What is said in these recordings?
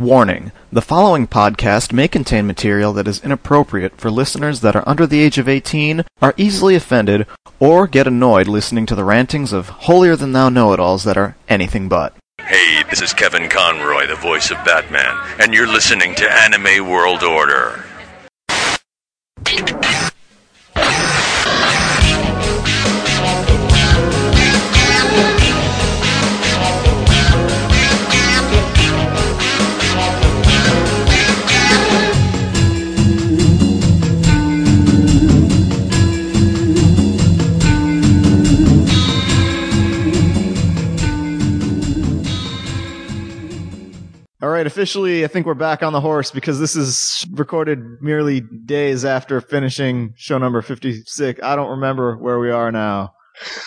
Warning the following podcast may contain material that is inappropriate for listeners that are under the age of 18, are easily offended, or get annoyed listening to the rantings of holier than thou know it alls that are anything but. Hey, this is Kevin Conroy, the voice of Batman, and you're listening to Anime World Order. All right, officially, I think we're back on the horse because this is recorded merely days after finishing show number 56. I don't remember where we are now.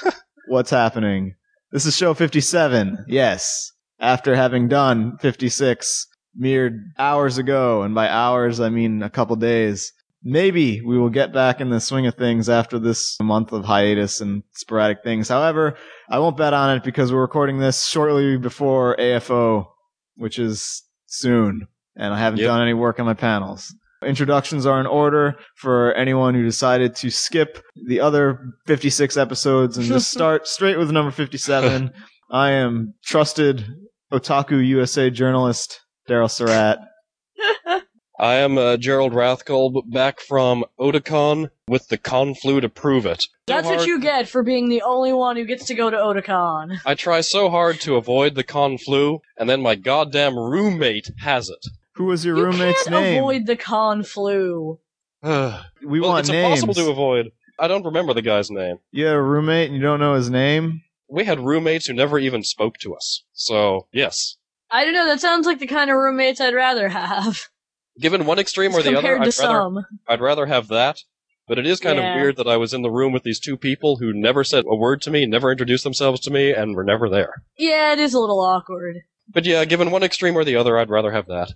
What's happening? This is show 57. Yes. After having done 56 mere hours ago, and by hours, I mean a couple days. Maybe we will get back in the swing of things after this month of hiatus and sporadic things. However, I won't bet on it because we're recording this shortly before AFO which is soon, and I haven't Yep. done any work on my panels. Introductions are in order for anyone who decided to skip the other 56 episodes and just start straight with number 57. I am trusted Otaku USA journalist Daryl Surratt. I am uh, Gerald Rathkolb, back from Otakon with the Conflu to prove it. That's So what you get for being the only one who gets to go to Otakon. I try so hard to avoid the Conflu, and then my goddamn roommate has it. Who was your You roommate's can't name? avoid the con flu. well, we want it's names. impossible to avoid. I don't remember the guy's name. You have a roommate and you don't know his name? We had roommates who never even spoke to us. So, yes. I don't know. That sounds like the kind of roommates I'd rather have. Given one extreme or the other, compared I'd to rather, some. I'd rather have that. But it is kind Yeah. of weird that I was in the room with these two people who never said a word to me, never introduced themselves to me, and were never there. Yeah, it is a little awkward. But yeah, given one extreme or the other, I'd rather have that.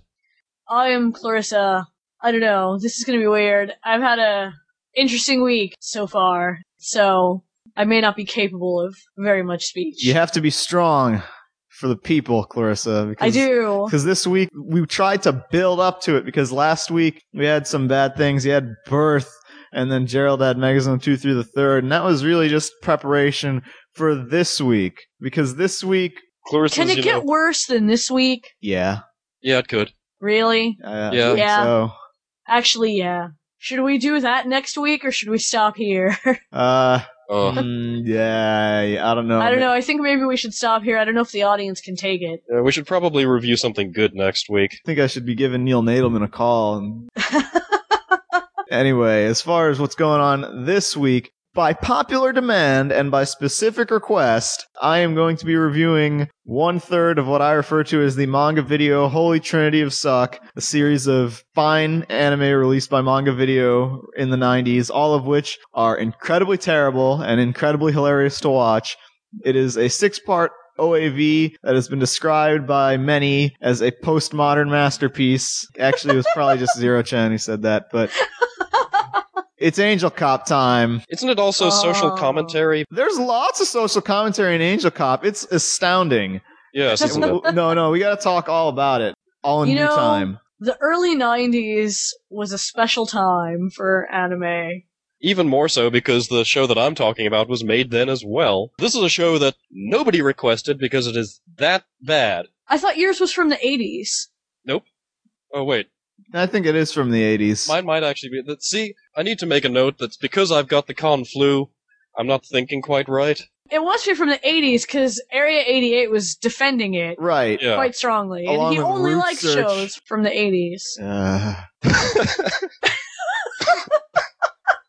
I am Clarissa. I don't know. This is gonna be weird. I've had a interesting week so far, so I may not be capable of very much speech. You have to be strong for the people, Clarissa. Because I do. Because this week we tried to build up to it because last week we had some bad things. You had birth, and then Gerald had Megazone 2 through the third, and that was really just preparation for this week. Because this week, Clarissa's, Can it you get know, worse than this week? yeah. yeah, it could. Really? Uh, Yeah. Yeah. So, Actually, yeah. Should we do that next week or should we stop here? uh, Uh, mm, yeah, I don't know. I don't know. I think maybe we should stop here. I don't know if the audience can take it. yeah, we should probably review something good next week. I think I should be giving Neil Nadelman a call. And... anyway, as far as what's going on this week, by popular demand and by specific request, I am going to be reviewing one third of what I refer to as the manga video Holy Trinity of Suck, a series of fine anime released by manga video in the 90s, all of which are incredibly terrible and incredibly hilarious to watch. It is a six part OAV that has been described by many as a postmodern masterpiece. Actually, it was probably just Zero Chan who said that, but it's Angel Cop time. Isn't it also social Oh. commentary? There's lots of social commentary in Angel Cop. It's astounding. Yes, isn't it? no, no, we got to talk all about it, all in You due know- time. The early 90s was a special time for anime. Even more so because the show that I'm talking about was made then as well. This is a show that nobody requested because it is that bad. I thought yours was from the 80s. Nope. Oh wait, I think it is from the 80s. mine might actually be. See, I need to make a note that's because I've got the con flu. I'm not thinking quite right. It must be from the 80s because Area 88 was defending it right. Yeah. quite strongly. Along and he with only Root likes Search. shows from the 80s. Uh,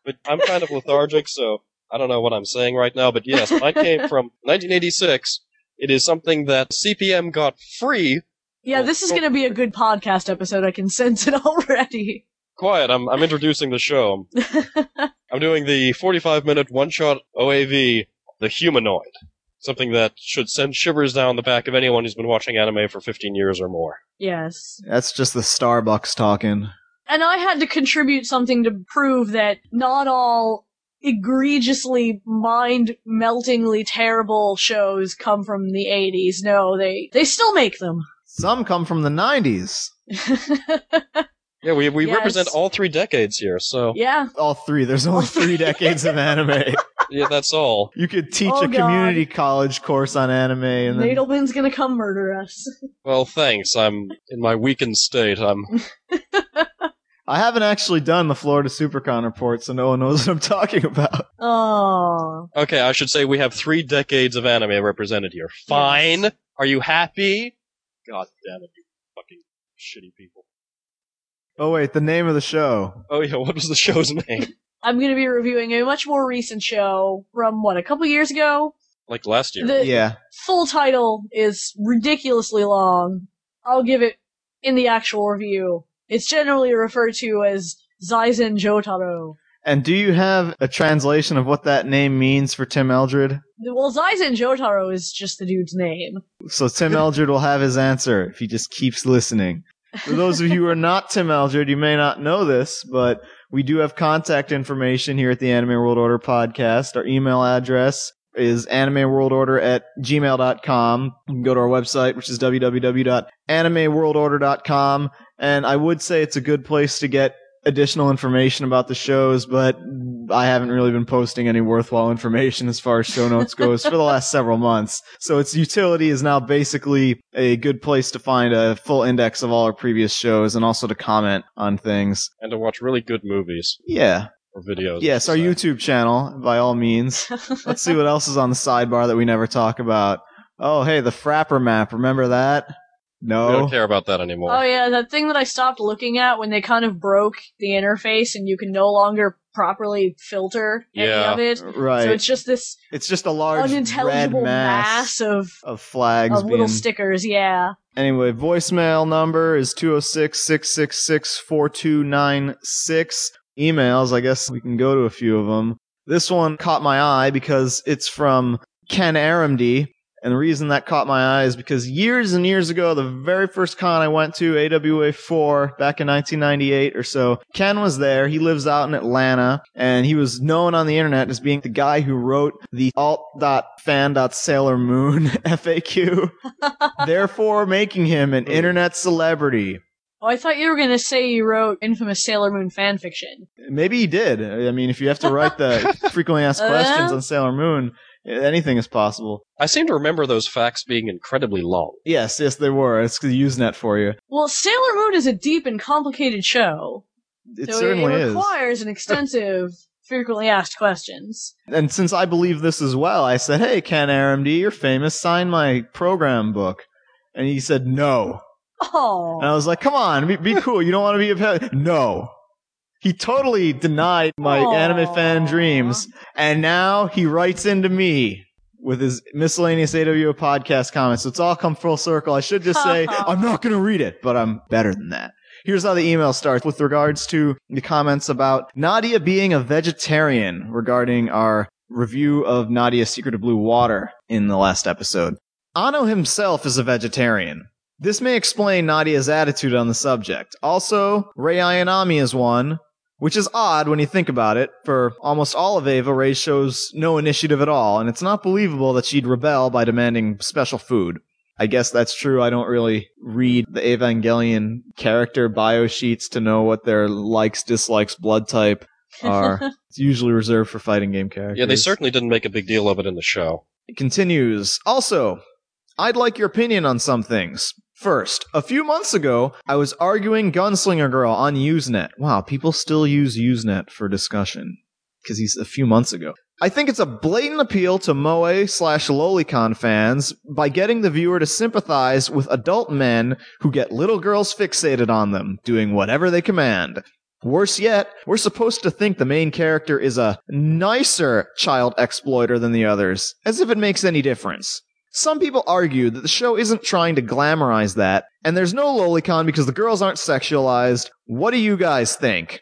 but I'm kind of lethargic, so I don't know what I'm saying right now. But yes, mine came from 1986. It is something that CPM got free. Yeah, this is going to be a good podcast episode. I can sense it already. Quiet, I'm I'm introducing the show. I'm doing the 45 minute one shot OAV, The Humanoid. Something that should send shivers down the back of anyone who's been watching anime for 15 years or more. yes. that's just the Starbucks talking. And I had to contribute something to prove that not all egregiously mind-meltingly terrible shows come from the 80s. No, they they still make them. Some come from the 90s. Yeah, we we Yes. represent all three decades here, so yeah. All three. There's only three decades of anime. yeah, that's all. You could teach Oh, a community college course on anime and then Nadelman's gonna come murder us. Well, thanks. I'm in my weakened state. I'm I haven't actually done the Florida Supercon report, so no one knows what I'm talking about. Oh. okay. I should say we have three decades of anime represented here. Fine. Are you happy? God damn it, you fucking shitty people. Oh wait, the name of the show. Oh yeah, what was the show's name? I'm gonna be reviewing a much more recent show from what, a couple years ago? Like last year. The Yeah. full title is ridiculously long. I'll give it in the actual review. It's generally referred to as Zaizen Jotaro. And do you have a translation of what that name means for Tim Eldred? Well, Zaizen Jotaro is just the dude's name. So Tim Eldred will have his answer if he just keeps listening. For those of you who are not Tim Eldred, you may not know this, but we do have contact information here at the Anime World Order podcast. Our email address is animeworldorder at gmail.com. You can go to our website, which is www.animeworldorder.com. And I would say it's a good place to get additional information about the shows, but I haven't really been posting any worthwhile information as far as show notes goes for the last several months. So its utility is now basically a good place to find a full index of all our previous shows and also to comment on things. and to watch really good movies Yeah. or videos. Yes, our so. YouTube channel, by all means. Let's see what else is on the sidebar that we never talk about. Oh, hey, the Frapper map. Remember that? We No. don't care about that anymore. Oh yeah, that thing that I stopped looking at when they kind of broke the interface and you can no longer properly filter any Yeah. of it. Right. So it's just this it's just a large red unintelligible mass, mass of of flags of little stickers, yeah. Anyway, voicemail number is 206-666-4296. Emails, I guess we can go to a few of them. This one caught my eye because it's from Ken Arromdee. And the reason that caught my eye is because years and years ago, the very first con I went to, AWA 4, back in 1998 or so, Ken was there. He lives out in Atlanta, and he was known on the internet as being the guy who wrote the alt.fan.sailormoon FAQ, therefore making him an internet celebrity. Oh, I thought you were gonna say you wrote infamous Sailor Moon fan fiction. Maybe he did. I mean, if you have to write the frequently asked Uh? questions on Sailor Moon, anything is possible. I seem to remember those facts being incredibly long. Yes, yes, they were. It's the Usenet for you. Well, Sailor Moon is a deep and complicated show. It so certainly it is. requires an extensive frequently asked questions. And since I believe this as well, I said, "Hey, Ken Arromdee, you're famous. Sign my program book." And he said, "No." Oh. And I was like, "Come on, be, be cool. You don't want to be a pet." No. He totally denied my Aw. anime fan dreams, and now he writes into me with his miscellaneous AWO podcast comments. So it's all come full circle. I should just say I'm not going to read it, but I'm better than that. Here's how the email starts with regards to the comments about Nadia being a vegetarian regarding our review of Nadia's Secret of Blue Water in the last episode. Anno himself is a vegetarian. This may explain Nadia's attitude on the subject. Also, Rei Ayanami is one, which is odd when you think about it. For almost all of Eva, Rei shows no initiative at all, and it's not believable that she'd rebel by demanding special food. I guess that's true. I don't really read the Evangelion character bio sheets to know what their likes, dislikes, blood type are. it's usually reserved for fighting game characters. Yeah, they certainly didn't make a big deal of it in the show. It continues. Also, I'd like your opinion on some things. First, a few months ago, I was arguing Gunslinger Girl on Usenet. Wow, people still use Usenet for discussion. Because he's a few months ago. I think it's a blatant appeal to Moe slash Lolicon fans by getting the viewer to sympathize with adult men who get little girls fixated on them, doing whatever they command. Worse yet, we're supposed to think the main character is a nicer child exploiter than the others, as if it makes any difference. Some people argue that the show isn't trying to glamorize that, and there's no lolicon because the girls aren't sexualized. What do you guys think?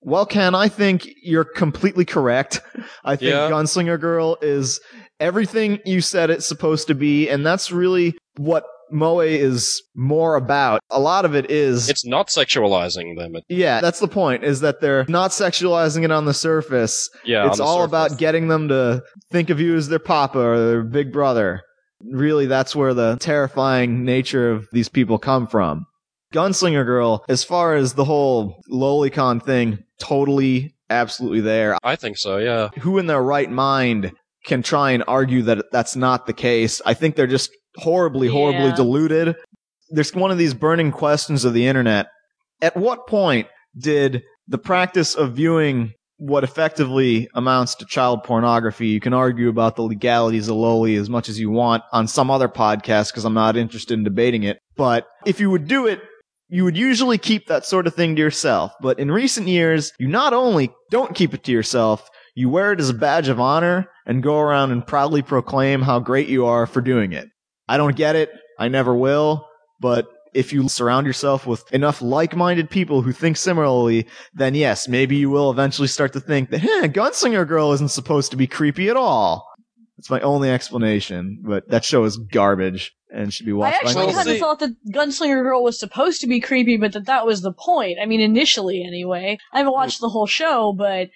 Well, Ken, I think you're completely correct. I think Yeah. Gunslinger Girl is everything you said it's supposed to be, and that's really what Moe is more about. A lot of it is It's not sexualizing them. Yeah, that's the point, is that they're not sexualizing it on the surface. yeah, it's all surface. about getting them to think of you as their papa or their big brother. Really that's where the terrifying nature of these people come from. Gunslinger Girl, as far as the whole lolicon thing, totally, absolutely there. I think so, yeah. Who in their right mind can try and argue that that's not the case? I think they're just horribly, horribly Yeah. deluded. There's one of these burning questions of the internet. At what point did the practice of viewing what effectively amounts to child pornography, you can argue about the legalities of Loli as much as you want on some other podcast because I'm not interested in debating it. But if you would do it, you would usually keep that sort of thing to yourself. But in recent years, you not only don't keep it to yourself, you wear it as a badge of honor and go around and proudly proclaim how great you are for doing it. I don't get it. I never will. But if you surround yourself with enough like-minded people who think similarly, then yes, maybe you will eventually start to think that, hey, Gunslinger Girl isn't supposed to be creepy at all. That's my only explanation, but that show is garbage and should be watched I actually Well, nobody. kind of thought that Gunslinger Girl was supposed to be creepy, but that that was the point. I mean, initially, anyway. I haven't watched the whole show, but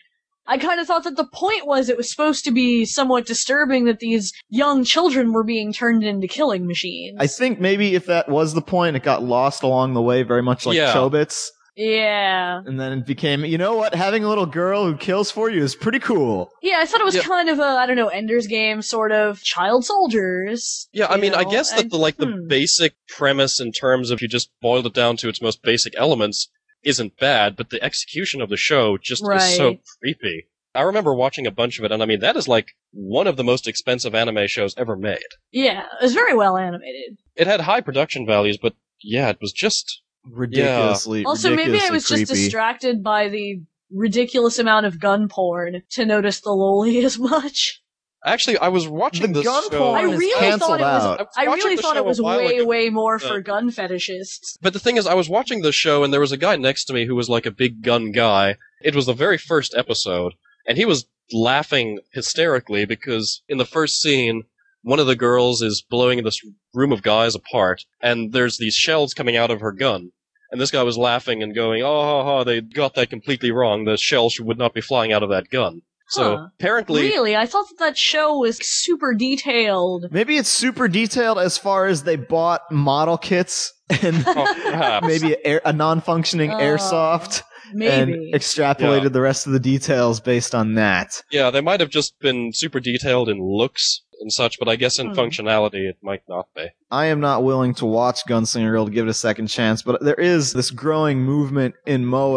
I kind of thought that the point was it was supposed to be somewhat disturbing that these young children were being turned into killing machines. I think maybe if that was the point, it got lost along the way, very much like Yeah. Chobits. yeah. And then it became, you know what? Having a little girl who kills for you is pretty cool. Yeah, I thought it was Yeah. kind of a, I don't know, Ender's Game sort of child soldiers. Yeah, I you mean, I guess that and- the like the hmm. basic premise in terms of you just boiled it down to its most basic elements isn't bad, but the execution of the show just is so creepy. I remember watching a bunch of it, and I mean, that is like one of the most expensive anime shows ever made. Yeah, it was very well animated. It had high production values, but yeah, it was just Ridiculously, Also, maybe I was creepy. just distracted by the ridiculous amount of gun porn to notice the loli as much. Actually I was watching The this gun show. porn I really canceled thought it was. out. I was I really thought it was way, ago. way more Uh, for gun fetishists. But the thing is, I was watching the show, and there was a guy next to me who was like a big gun guy. It was the very first episode, and he was laughing hysterically because in the first scene, one of the girls is blowing this room of guys apart, and there's these shells coming out of her gun. And this guy was laughing and going, "Oh, ha, ha, they got that completely wrong. The shells would not be flying out of that gun." So Huh. apparently, Really, I thought that that show was super detailed. Maybe it's super detailed as far as they bought model kits and oh, maybe a, a non-functioning Oh, airsoft and extrapolated Yeah. the rest of the details based on that. Yeah, they might have just been super detailed in looks and such, but I guess in Hmm. functionality it might not be. I am not willing to watch Gunslinger Girl to give it a second chance, but there is this growing movement in Moe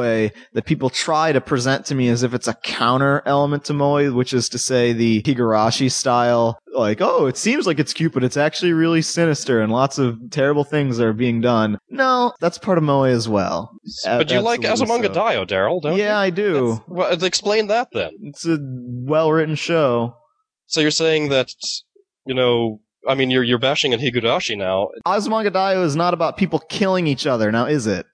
that people try to present to me as if it's a counter element to Moe, which is to say the Higurashi style. Like, oh, it seems like it's cute, but it's actually really sinister and lots of terrible things are being done. No, that's part of Moe as well. A- but you like absolutely Azumanga so. Daioh, Daryl, don't you? Yeah, I do. Well, explain that then. It's a well written show. So you're saying that, you know, I mean, you're you're bashing on Higurashi now. Azumanga Daioh is not about people killing each other, now is it?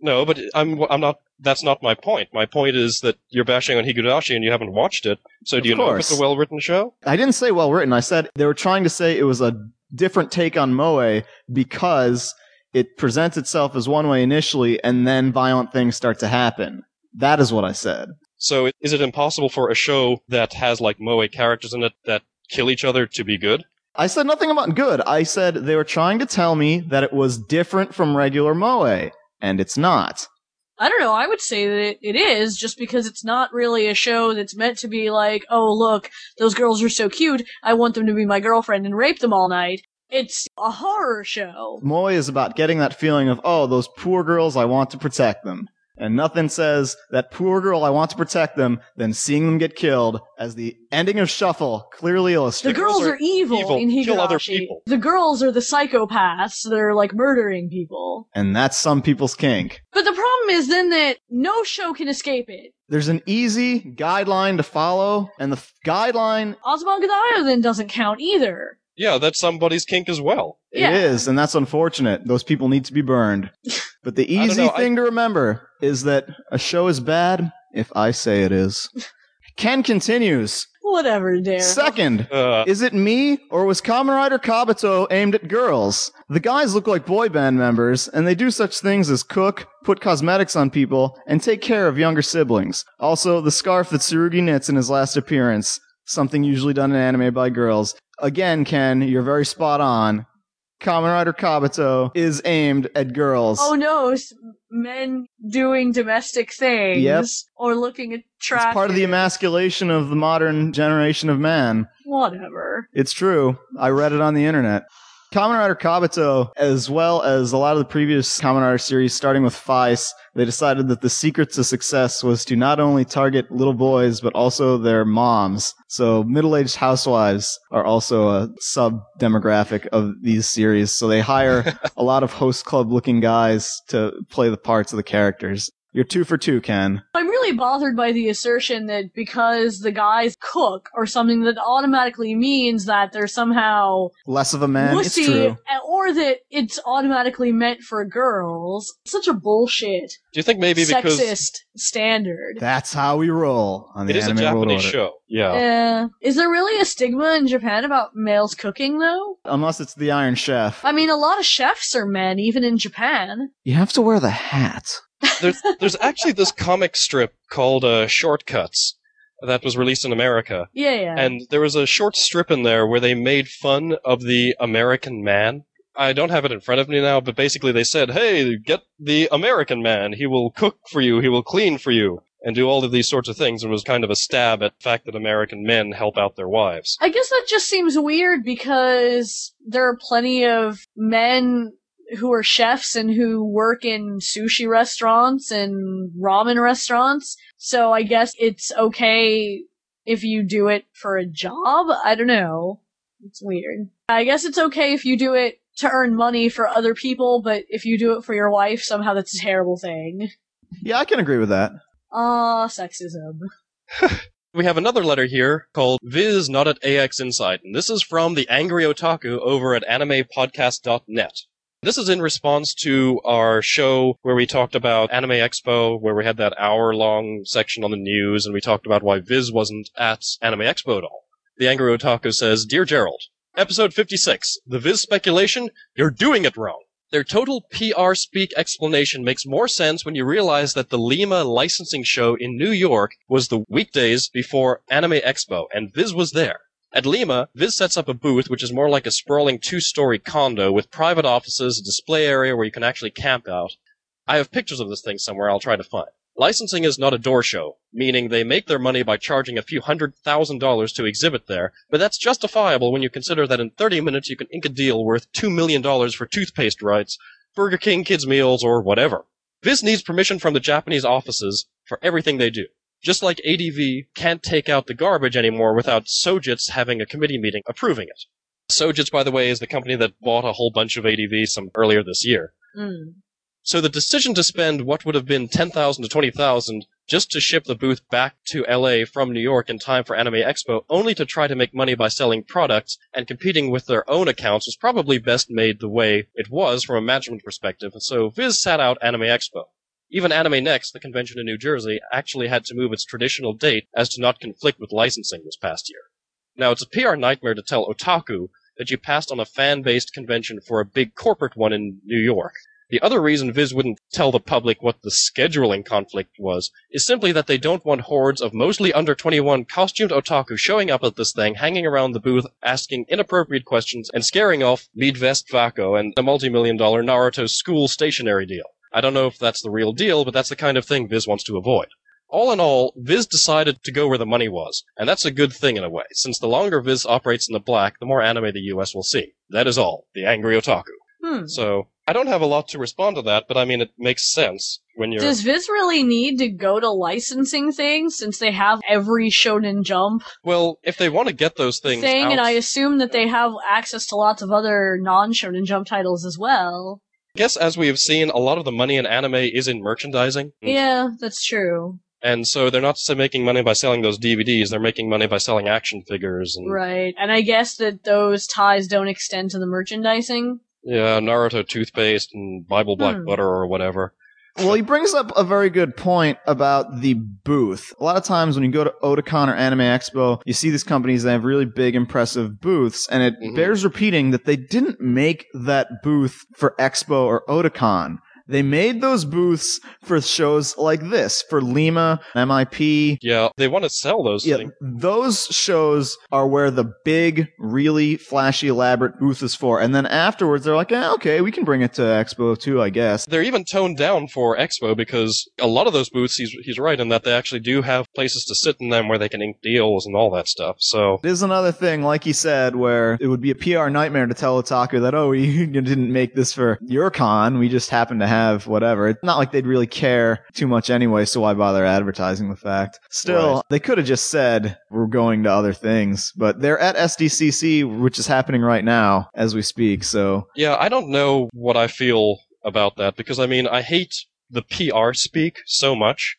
No, but I'm I'm not. That's not my point. My point is that you're bashing on Higurashi and you haven't watched it. So Of do you know if it's a well written show? I didn't say well written. I said they were trying to say it was a different take on Moe because it presents itself as one way initially and then violent things start to happen. That is what I said. So is it impossible for a show that has like moe characters in it that kill each other to be good? I said nothing about good. I said they were trying to tell me that it was different from regular Moe, and it's not. I don't know. I would say that it, it is just because it's not really a show that's meant to be like, oh look, those girls are so cute. I want them to be my girlfriend and rape them all night. It's a horror show. Moe is about getting that feeling of, oh, those poor girls, I want to protect them. And nothing says that poor girl, I want to protect them, than seeing them get killed, as the ending of Shuffle clearly illustrates. The girls are are evil, evil, in Higurashi. kill other people. The girls are the psychopaths They're like murdering people. and that's some people's kink. But the problem is then that no show can escape it. There's an easy guideline to follow, and the f- guideline Azumanga Daioh then doesn't count either. Yeah, that's somebody's kink as well. Yeah. it is, and that's unfortunate. Those people need to be burned. But the easy know, I- thing to remember is that a show is bad if I say it is. Ken continues. Whatever, Dare. Second, Uh, Is it me, or was Kamen Rider Kabuto aimed at girls? The guys look like boy band members, and they do such things as cook, put cosmetics on people, and take care of younger siblings. Also, the scarf that Tsurugi knits in his last appearance, something usually done in anime by girls. Again, Ken, you're very spot on. Kamen Rider Kabuto is aimed at girls. Oh no, men doing domestic things Yep. or looking it's attractive. part of the emasculation of the modern generation of man. Whatever. It's true. I read it on the internet. Kamen Rider Kabuto, as well as a lot of the previous Kamen Rider series, starting with Faiz, they decided that the secret to success was to not only target little boys, but also their moms. So middle-aged housewives are also a sub-demographic of these series. So they hire a lot of host club-looking guys to play the parts of the characters. You're two for two, Ken. I'm really bothered by the assertion that because the guys cook or something that automatically means that they're somehow Less of a man. It's true. or that it's automatically meant for girls. Such a bullshit Do you think maybe because sexist standard. That's how we roll on the it is a Anime World Japanese Order. show? Yeah. Uh, is there really a stigma in Japan about males cooking though? Unless it's the Iron Chef. I mean, a lot of chefs are men, even in Japan. You have to wear the hat. There's there's actually this comic strip called uh, Shortcuts that was released in America, Yeah, yeah. and there was a short strip in there where they made fun of the American man. I don't have it in front of me now, but basically they said, "Hey, get the American man. He will cook for you. He will clean for you." And do all of these sorts of things, and was kind of a stab at the fact that American men help out their wives. I guess that just seems weird because there are plenty of men who are chefs and who work in sushi restaurants and ramen restaurants. So I guess it's okay if you do it for a job. I don't know. It's weird. I guess it's okay if you do it to earn money for other people, but if you do it for your wife, somehow that's a terrible thing. Yeah, I can agree with that. Ah, sexism. We have another letter here called Viz Not at AX Insight, and this is from the Angry Otaku over at AnimePodcast.net. This is in response to our show where we talked about Anime Expo, where we had that hour long section on the news, and we talked about why Viz wasn't at Anime Expo at all. The Angry Otaku says, Dear Gerald, Episode 56, The Viz Speculation, You're Doing It Wrong. Their total PR speak explanation makes more sense when you realize that the Lima licensing show in New York was the weekdays before Anime Expo, and Viz was there. At Lima, Viz sets up a booth which is more like a sprawling two-story condo with private offices, a display area where you can actually camp out. I have pictures of this thing somewhere I'll try to find. Licensing is not a door show, meaning they make their money by charging a few hundred thousand dollars to exhibit there, but that's justifiable when you consider that in 30 minutes you can ink a deal worth $2 million for toothpaste rights, Burger King kids meals, or whatever. Viz needs permission from the Japanese offices for everything they do. Just like ADV can't take out the garbage anymore without Sojitz having a committee meeting approving it. Sojitz, by the way, is the company that bought a whole bunch of ADV some earlier this year. Mm. So the decision to spend what would have been 10,000 to 20,000 just to ship the booth back to LA from New York in time for Anime Expo, only to try to make money by selling products and competing with their own accounts was probably best made the way it was from a management perspective, and so Viz sat out Anime Expo. Even Anime Next, the convention in New Jersey, actually had to move its traditional date as to not conflict with licensing this past year. Now, it's a PR nightmare to tell Otaku that you passed on a fan-based convention for a big corporate one in New York. The other reason Viz wouldn't tell the public what the scheduling conflict was is simply that they don't want hordes of mostly under 21 costumed otaku showing up at this thing, hanging around the booth, asking inappropriate questions, and scaring off MeadWestvaco and the multi-million dollar Naruto school stationery deal. I don't know if that's the real deal, but that's the kind of thing Viz wants to avoid. All in all, Viz decided to go where the money was, and that's a good thing in a way, since the longer Viz operates in the black, the more anime the US will see. That is all. The Angry Otaku. Hmm. So, I don't have a lot to respond to that, but I mean, it makes sense when you're. Does Viz really need to go to licensing things since they have every Shonen Jump Well, if they want to get those things thing, out, and I assume that they have access to lots of other non-Shonen Jump titles as well. I guess as we have seen, a lot of the money in anime is in merchandising. Yeah, that's true. And so they're not just making money by selling those DVDs, they're making money by selling action figures and Right. And I guess that those ties don't extend to the merchandising. yeah, Naruto toothpaste and Bible Black Hmm. butter or whatever. Well, he brings up a very good point about the booth. A lot of times when you go to Otakon or Anime Expo, you see these companies that have really big, impressive booths, and it Mhm. bears repeating that they didn't make that booth for Expo or Otakon. They made those booths for shows like this, for Lima, MIP. Yeah, they want to sell those Yeah, things. those shows are where the big, really flashy, elaborate booth is for. And then afterwards, they're like, eh, okay, we can bring it to Expo too, I guess. They're even toned down for Expo because a lot of those booths, he's, he's right in that they actually do have places to sit in them where they can ink deals and all that stuff. So, There's another thing, like he said, where it would be a PR nightmare to tell Otaku that, oh, you didn't make this for your con. We just happened to have whatever. It's not like they'd really care too much anyway, so why bother advertising the fact? Still, Right. they could have just said, we're going to other things. But they're at SDCC, which is happening right now as we speak, so. yeah, I don't know what I feel about that because, I mean, I hate the PR speak so much,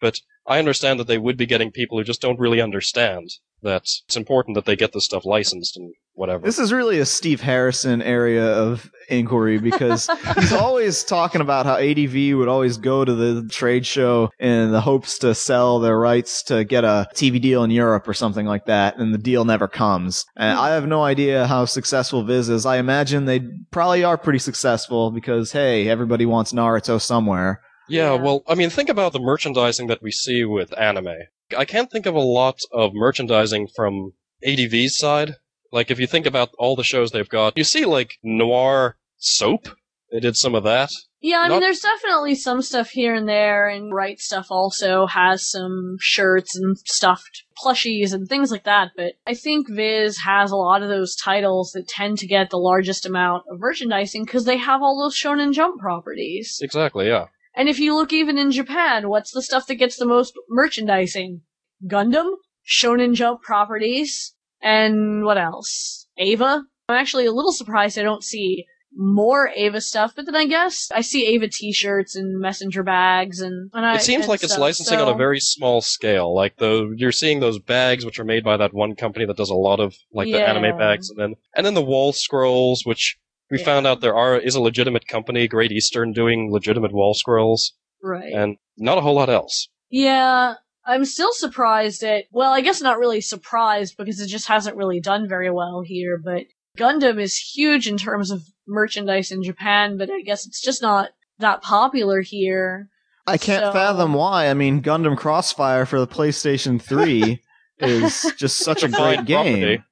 but I understand that they would be getting people who just don't really understand that it's important that they get this stuff licensed and whatever. This is really a Steve Harrison area of inquiry because he's always talking about how ADV would always go to the trade show in the hopes to sell their rights to get a TV deal in Europe or something like that, and the deal never comes. And I have no idea how successful Viz is. I imagine they probably are pretty successful because, hey, everybody wants Naruto somewhere. Yeah, Yeah. well, I mean, think about the merchandising that we see with anime. I can't think of a lot of merchandising from ADV's side. Like, if you think about all the shows they've got, you see, like, noir soap. They did some of that. Yeah, I mean, there's definitely some stuff here and there, and Right Stuf also has some shirts and stuffed plushies and things like that, but I think Viz has a lot of those titles that tend to get the largest amount of merchandising because they have all those Shonen Jump properties. Exactly, yeah. And if you look even in Japan, what's the stuff that gets the most merchandising? Gundam, Shonen Jump properties, and what else? Eva? I'm actually a little surprised I don't see more Eva stuff, but then I guess I see Eva t-shirts and messenger bags and, and I, It seems and like it's stuff, licensing on a very small scale. Like the you're seeing those bags which are made by that one company that does a lot of like the anime bags, and then and then the wall scrolls, which we Yeah. found out there are is a legitimate company, Great Eastern, doing legitimate wall scrolls, right. and not a whole lot else. Yeah, I'm still surprised at, well, I guess not really surprised because it just hasn't really done very well here, but Gundam is huge in terms of merchandise in Japan, but I guess it's just not that popular here. I can't So- fathom why. I mean, Gundam Crossfire for the PlayStation 3 is just such a great game. property.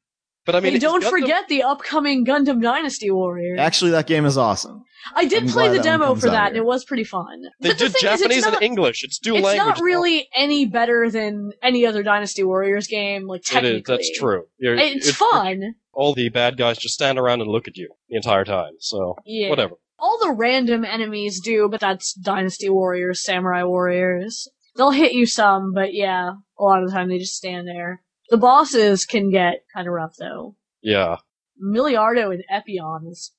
But I mean, hey, don't Gundam- forget the upcoming Gundam Dynasty Warriors. Actually, that game is awesome. I did I'm play the demo comes for that, and it was pretty fun. They but did thing is, Japanese it's not, and English. It's dual it's language. not really any better than any other Dynasty Warriors game, like technically. is. That's true. You're- It's it- fun. All the bad guys just stand around and look at you the entire time. So Yeah. whatever. All the random enemies do, but that's Dynasty Warriors, Samurai Warriors. They'll hit you some, but yeah, a lot of the time they just stand there. The bosses can get kind of rough though. Yeah. Milliardo and Epyon is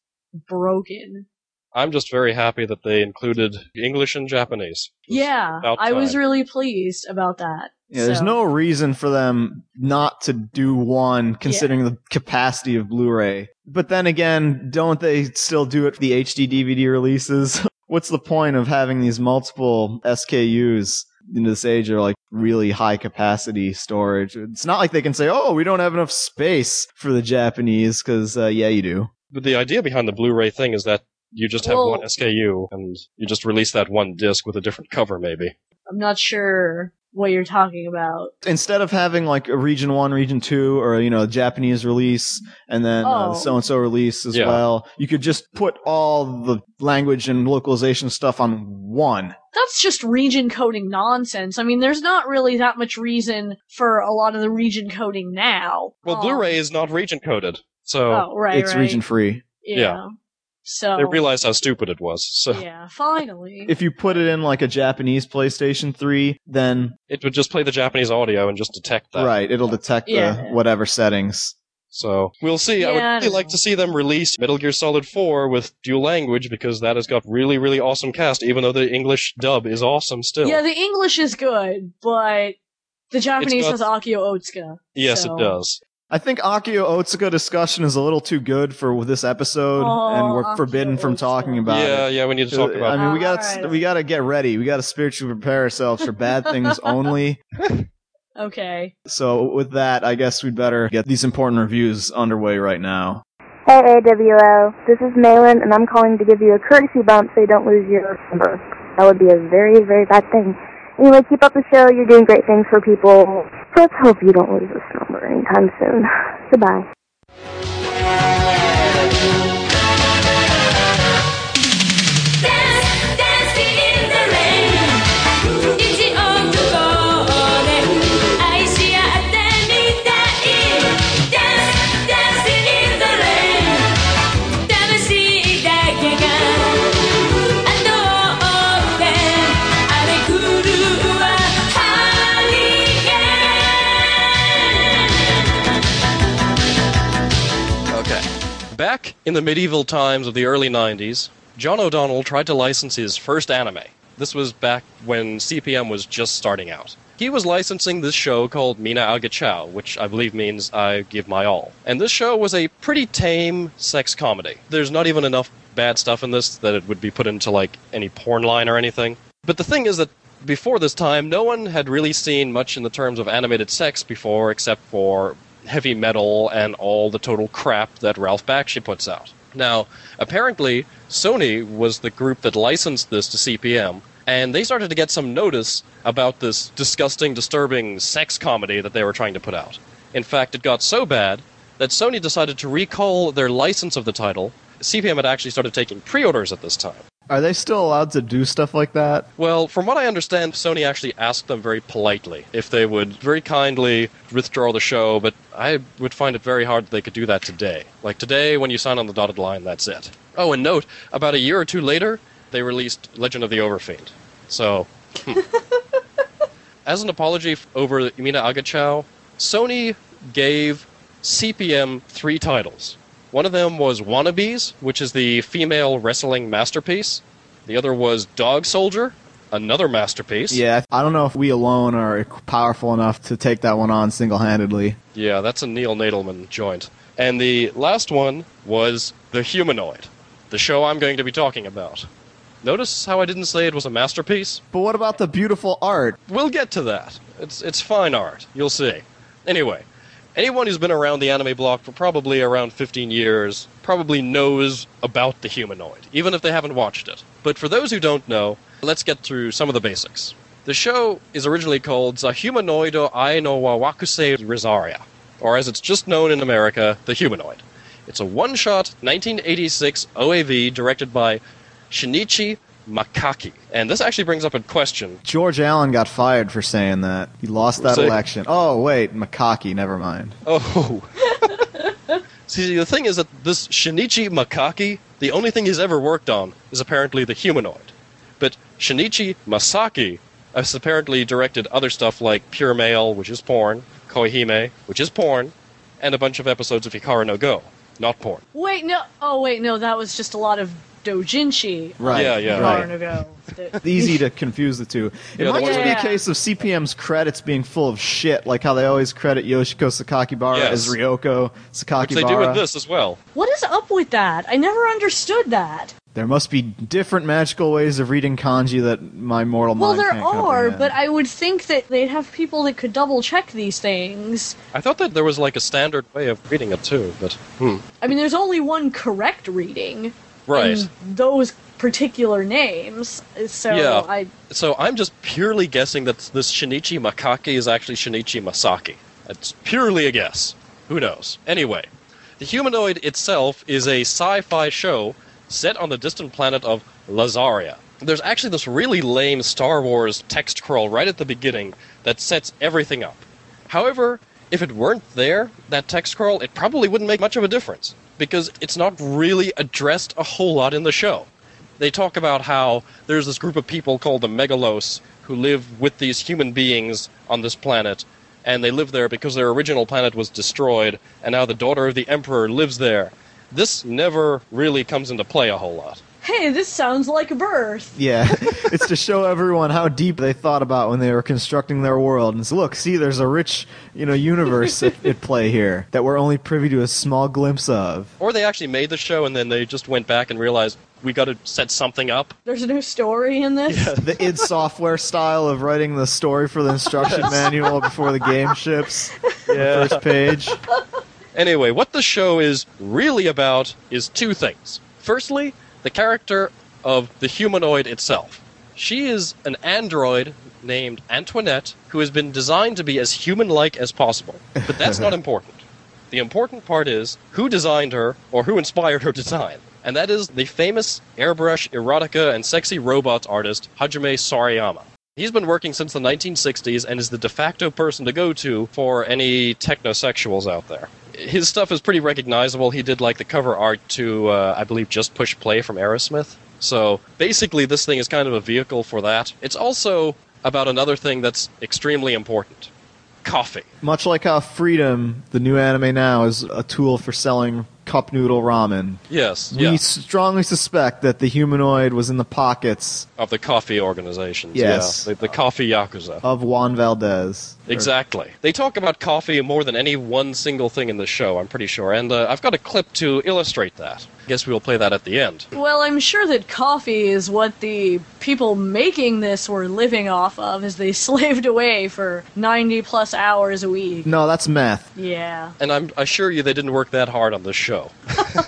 broken. I'm just very happy that they included English and Japanese. Yeah, I was really pleased about that. Yeah, there's no reason for them not to do one, considering the capacity of Blu-ray. But then again, don't they still do it for the HD DVD releases? What's the point of having these multiple SKUs in this age of like really high capacity storage? It's not like they can say, "Oh, we don't have enough space for the Japanese," because uh, yeah, you do. But the idea behind the Blu-ray thing is that you just have Well- one SKU and you just release that one disc with a different cover, maybe. I'm not sure what you're talking about. Instead of having like a region one, region two, or you know, a Japanese release and then so and so release as Yeah. well, you could just put all the language and localization stuff on one. That's just region coding nonsense. I mean, there's not really that much reason for a lot of the region coding now. Well, Um, Blu-ray is not region coded, so Oh, right, it's right. region free. Yeah. yeah. So they realized how stupid it was. So yeah, finally. If you put it in like a Japanese PlayStation 3, then it would just play the Japanese audio and just detect that. right, it'll detect Yeah. the whatever settings. So we'll see. I would Yeah, I really like know. to see them release Metal Gear Solid 4 with dual language because that has got really, really awesome cast, even though the English dub is awesome still. Yeah, the English is good, but the Japanese got- has Akio Otsuka. yes, so- it does. I think Akio Otsuka discussion is a little too good for this episode, Oh, and we're Akio forbidden from talking about yeah, it. yeah, yeah, we need to talk Uh, about I mean, we got to we got to get ready. We got to spiritually prepare ourselves for bad things only. Okay. So with that, I guess we'd better get these important reviews underway right now. Hey AWO, this is Malin, and I'm calling to give you a courtesy bump so you don't lose your number. That would be a very, very bad thing. Anyway, keep up the show. You're doing great things for people. Let's hope you don't lose this number anytime soon. Goodbye. In the medieval times of the early 90s, John O'Donnell tried to license his first anime. This was back when CPM was just starting out. He was licensing this show called Minna Agechau, which I believe means I give my all. And this show was a pretty tame sex comedy. There's not even enough bad stuff in this that it would be put into like any porn line or anything. But the thing is that before this time, no one had really seen much in the terms of animated sex before, except for heavy metal and all the total crap that Ralph Bakshi puts out. Now, apparently, Sony was the group that licensed this to CPM, and they started to get some notice about this disgusting, disturbing sex comedy that they were trying to put out. In fact, it got so bad that Sony decided to recall their license of the title. CPM had actually started taking pre orders at this time. Are they still allowed to do stuff like that? Well, from what I understand, Sony actually asked them very politely if they would very kindly withdraw the show, but I would find it very hard that they could do that today. Like today, when you sign on the dotted line, that's it. Oh, and note, about a year or two later, they released Legend of the Overfiend. So, hmm. as an apology over Minna Agechau, Sony gave CPM three titles. One of them was Wannabes, which is the female wrestling masterpiece. The other was Dog Soldier, another masterpiece. Yeah, I don't know if we alone are powerful enough to take that one on single handedly. Yeah, that's a Neil Nadelman joint. And the last one was The Humanoid, the show I'm going to be talking about. Notice how I didn't say it was a masterpiece? But what about the beautiful art? We'll get to that. It's it's fine art. You'll see. Anyway, anyone who's been around the anime block for probably around 15 years probably knows about the humanoid, even if they haven't watched it. But for those who don't know, let's get through some of the basics. The show is originally called The Humanoido Ai wa Wakusei Rosaria, or as it's just known in America, The Humanoid. It's a one-shot 1986 OAV directed by Shinichi Makaki. And this actually brings up a question George Allen got fired for saying that. He lost that Say- election. Oh, wait, Makaki, never mind. Oh. See, the thing is that this Shinichi Makaki, the only thing he's ever worked on is apparently the humanoid. But Shinichi Masaki has apparently directed other stuff like Pure Male, which is porn, Koihime, which is porn, and a bunch of episodes of Hikaru no Go, not porn. Wait, no. Oh, wait, no. That was just a lot of doujinshi. Right. Yeah, yeah. Right. Right. Ago. Easy to confuse the two. It Yeah, might ones just be a case of CPM's credits being full of shit, like how they always credit Yoshiko Sakakibara Yes. as Ryoko Sakakibara. Which they do in this as well. What is up with that? I never understood that. There must be different magical ways of reading kanji that my mortal Well, mind there can't are, comprehend. but I would think that they'd have people that could double check these things. I thought that there was like a standard way of reading it too, but hmm. I mean, there's only one correct reading. Right. those particular names. So Yeah. I So I'm just purely guessing that this Shinichi Makaki is actually Shinichi Masaki. It's purely a guess. Who knows? Anyway, the humanoid itself is a sci-fi show set on the distant planet of Lazaria. There's actually this really lame Star Wars text crawl right at the beginning that sets everything up. However, if it weren't there, that text crawl, it probably wouldn't make much of a difference because it's not really addressed a whole lot in the show. They talk about how there's this group of people called the Megalos who live with these human beings on this planet, and they live there because their original planet was destroyed, and now the daughter of the Emperor lives there. This never really comes into play a whole lot. Hey, this sounds like a birth. Yeah, it's to show everyone how deep they thought about when they were constructing their world. And so, look, see, there's a rich, you know, universe at, at play here that we're only privy to a small glimpse of. Or they actually made the show and then they just went back and realized we got to set something up. There's no story in this. The id Software style of writing the story for the instruction manual before the game ships. The first page. Anyway, what the show is really about is two things. Firstly, the character of the humanoid itself. She is an android named Antoinette who has been designed to be as human like as possible. But that's not important. The important part is who designed her or who inspired her design. And that is the famous airbrush erotica and sexy robots artist Hajime Sorayama. He's been working since the 1960s and is the de facto person to go to for any technosexuals out there. His stuff is pretty recognizable. He did like the cover art to, uh, I believe, Just Push Play from Aerosmith. So basically, this thing is kind of a vehicle for that. It's also about another thing that's extremely important coffee. Much like how Freedom, the new anime now, is a tool for selling cup noodle ramen. Yes, We yeah, strongly suspect that the humanoid was in the pockets of the coffee organizations. Yes. yeah, the, the coffee yakuza. of Juan Valdez. Exactly. They talk about coffee more than any one single thing in the show, I'm pretty sure. And uh, I've got a clip to illustrate that. I guess we will play that at the end. Well, I'm sure that coffee is what the people making this were living off of as they slaved away for 90 plus hours a week. No, that's meth. Yeah. And I'm I assure you they didn't work that hard on this show.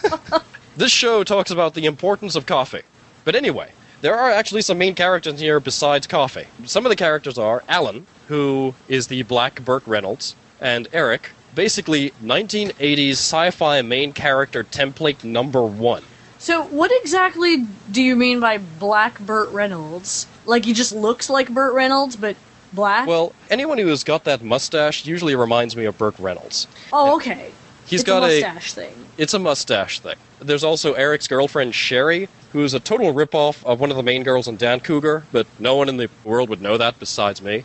this show talks about the importance of coffee. But anyway, there are actually some main characters here besides coffee. Some of the characters are Alan, who is the black Burt Reynolds, and Eric, basically 1980s sci-fi main character template number one. So, what exactly do you mean by black Burt Reynolds? Like he just looks like Burt Reynolds, but black? Well, anyone who has got that mustache usually reminds me of Burt Reynolds. oh, okay. He's it's got a a mustache thing. It's a mustache thing. There's also Eric's girlfriend Sherry, who's a total ripoff of one of the main girls in Dancouga, but no one in the world would know that besides me.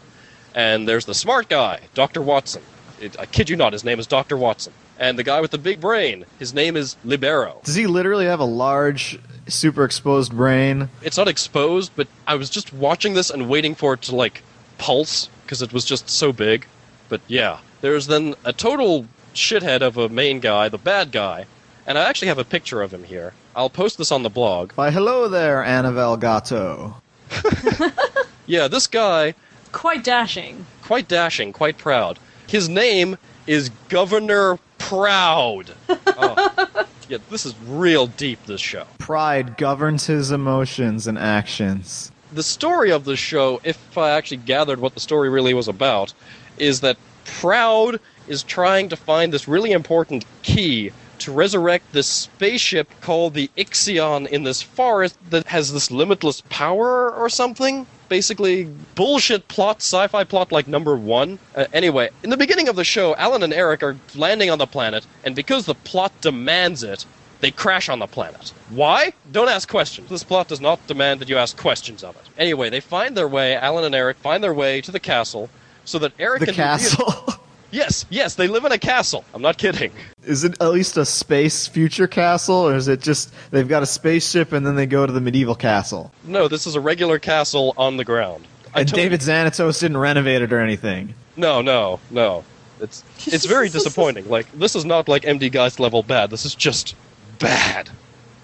And there's the smart guy, Dr. Watson. It, I kid you not, his name is Dr. Watson. And the guy with the big brain, his name is Libero. Does he literally have a large, super exposed brain? It's not exposed, but I was just watching this and waiting for it to, like, pulse, because it was just so big. But yeah, there's then a total shithead of a main guy, the bad guy, and I actually have a picture of him here. I'll post this on the blog. Why, hello there, Annabelle Gatto. Yeah, this guy, Quite dashing. quite dashing, quite proud. His name is Governor Proud. Oh. Yeah, this is real deep, this show. Pride governs his emotions and actions. The story of the show, if I actually gathered what the story really was about, is that Proud is trying to find this really important key to resurrect this spaceship called the Ixion in this forest that has this limitless power or something. Basically, bullshit plot, sci fi plot like number one. Uh, anyway, in the beginning of the show, Alan and Eric are landing on the planet, and because the plot demands it, they crash on the planet. Why? Don't ask questions. This plot does not demand that you ask questions of it. Anyway, they find their way, Alan and Eric find their way to the castle so that Eric The can reveal- castle. Yes, yes, they live in a castle. I'm not kidding. is it at least a space future castle, or is it just they've got a spaceship and then they go to the medieval castle? No, this is a regular castle on the ground. I And told David Xanatos didn't renovate it or anything. No, no, no. It's it's very disappointing. Like this is not like MD Geist level bad. This is just bad.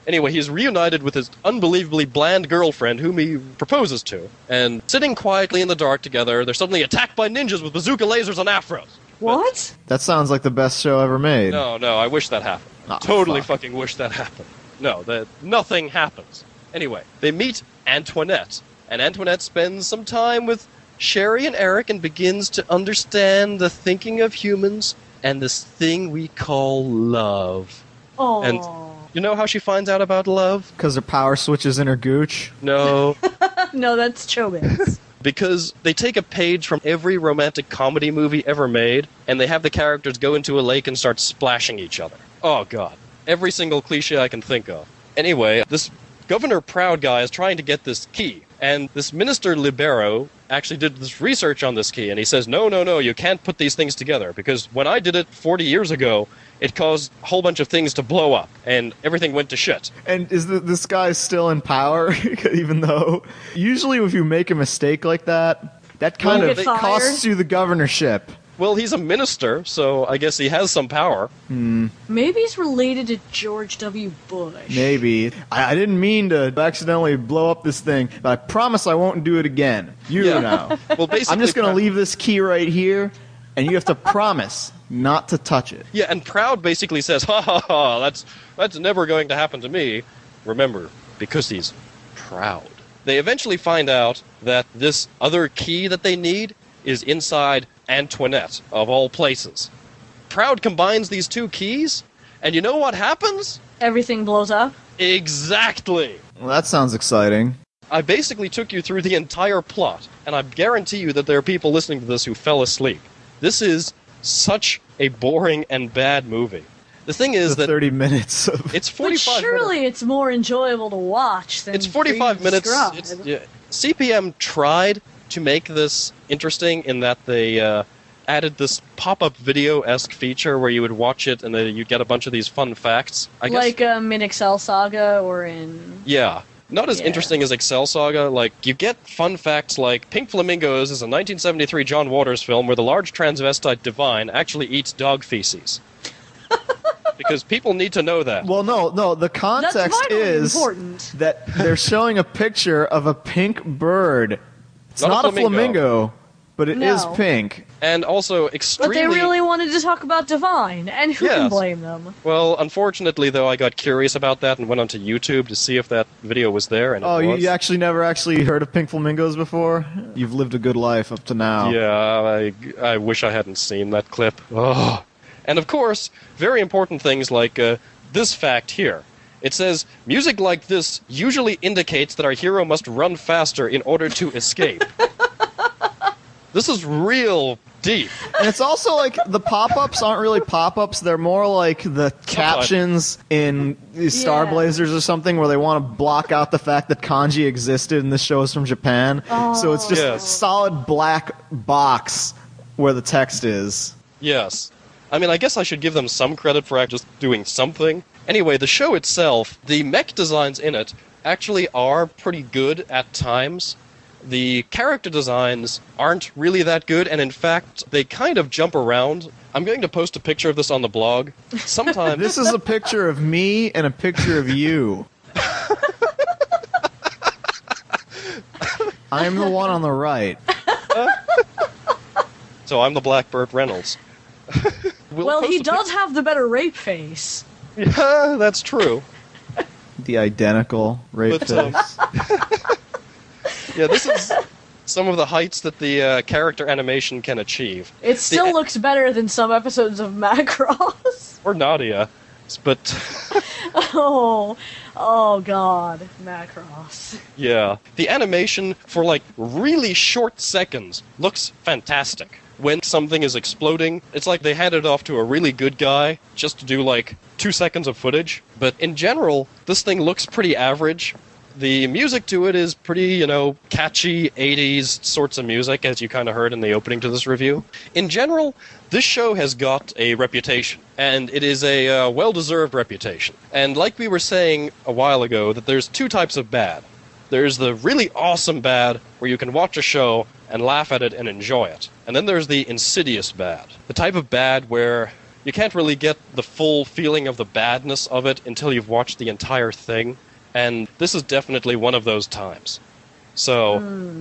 Anyway, he's reunited with his unbelievably bland girlfriend, whom he proposes to, and sitting quietly in the dark together, they're suddenly attacked by ninjas with bazooka lasers and afros. What? That sounds like the best show ever made. No, no, I wish that happened. Aw, totally fuck. fucking wish that happened. No, that nothing happens. Anyway, they meet Antoinette, and Antoinette spends some time with Sherry and Eric and begins to understand the thinking of humans and this thing we call love. Oh. And- You know how she finds out about love? Because her power switches in her gooch. No, no, that's Chobits. Because they take a page from every romantic comedy movie ever made, and they have the characters go into a lake and start splashing each other. Oh god. Every single cliche I can think of. Anyway, this Governor Proud guy is trying to get this key, and this Minister Libero actually did this research on this key, and he says, no, no, no, you can't put these things together, because when I did it 40 years ago, it caused a whole bunch of things to blow up, and everything went to shit. And is the, this guy still in power? Even though usually if you make a mistake like that, that kind You of costs you the governorship. Well, he's a minister, so I guess he has some power. Hmm. Maybe he's related to George W. Bush. Maybe. I, I didn't mean to accidentally blow up this thing, but I promise I won't do it again. You Yeah. know. Well, basically, I'm just going to leave this key right here, and you have to promise not to touch it. Yeah, and Proud basically says, "Ha ha ha! That's that's never going to happen to me." Remember, because he's proud. They eventually find out that this other key that they need is inside Antoinette, of all places. Proud combines these two keys, and you know what happens? Everything blows up. Exactly. Well, that sounds exciting. I basically took you through the entire plot, and I guarantee you that there are people listening to this who fell asleep. This is such a boring and bad movie. The thing is The that 30 minutes of. it's But 45 surely minutes. it's more enjoyable to watch than It's 45 minutes. It's, yeah, CPM tried to make this interesting in that they uh, added this pop-up video-esque feature where you would watch it and then you'd get a bunch of these fun facts. I guess, like um, in Excel Saga or in. Yeah. Not as Yeah. interesting as Excel Saga. Like, you get fun facts like Pink Flamingos is a 1973 John Waters film where the large transvestite Divine actually eats dog feces. because people need to know that. Well, no, no. The context is important. that they're showing a picture of a pink bird. It's Not a not, a flamingo. flamingo, but it is No. pink. And also, extremely But extremely. they really wanted to talk about Divine, and who can Yes. blame them? Well, unfortunately, though, I got curious about that and went onto YouTube to see if that video was there, and it Oh, you, was. you actually never actually heard of pink flamingos before? You've lived a good life up to now. Yeah, I, I wish I hadn't seen that clip. Oh. And of course, very important things like uh, this fact here. It says, music like this usually indicates that our hero must run faster in order to escape. this is real deep. And it's also like the pop-ups aren't really pop-ups; they're more like the captions in these Star Yeah. Blazers or something, where they want to block out the fact that kanji existed and this show is from Japan. So it's just oh. Yes. solid black box where the text is. Yes. I mean, I guess I should give them some credit for just doing something. Anyway, the show itself, the mech designs in it actually are pretty good at times. The character designs aren't really that good, and in fact, they kind of jump around. I'm going to post a picture of this on the blog. Sometimes. This is a picture of me and a picture of you. I'm the one on the right. so I'm the Black Blackbird Reynolds. We'll Well, he a does have the better rape face. Pic- Yeah, that's true. The identical rape But, um, face. Yeah, this is some of the heights that the uh, character animation can achieve. It still The- looks better than some episodes of Macross. Or Nadia. But. oh, oh God, Macross. Yeah. The animation for like really short seconds looks fantastic. When something is exploding, it's like they handed off to a really good guy just to do like two seconds of footage. But in general, this thing looks pretty average. The music to it is pretty, you know, catchy 80s sorts of music, as you kind of heard in the opening to this review. In general, this show has got a reputation, and it is a uh, well deserved reputation. And like we were saying a while ago, that there's two types of bad. There's the really awesome bad, where you can watch a show and laugh at it and enjoy it. And then there's the insidious bad. The type of bad where you can't really get the full feeling of the badness of it until you've watched the entire thing. And this is definitely one of those times. So,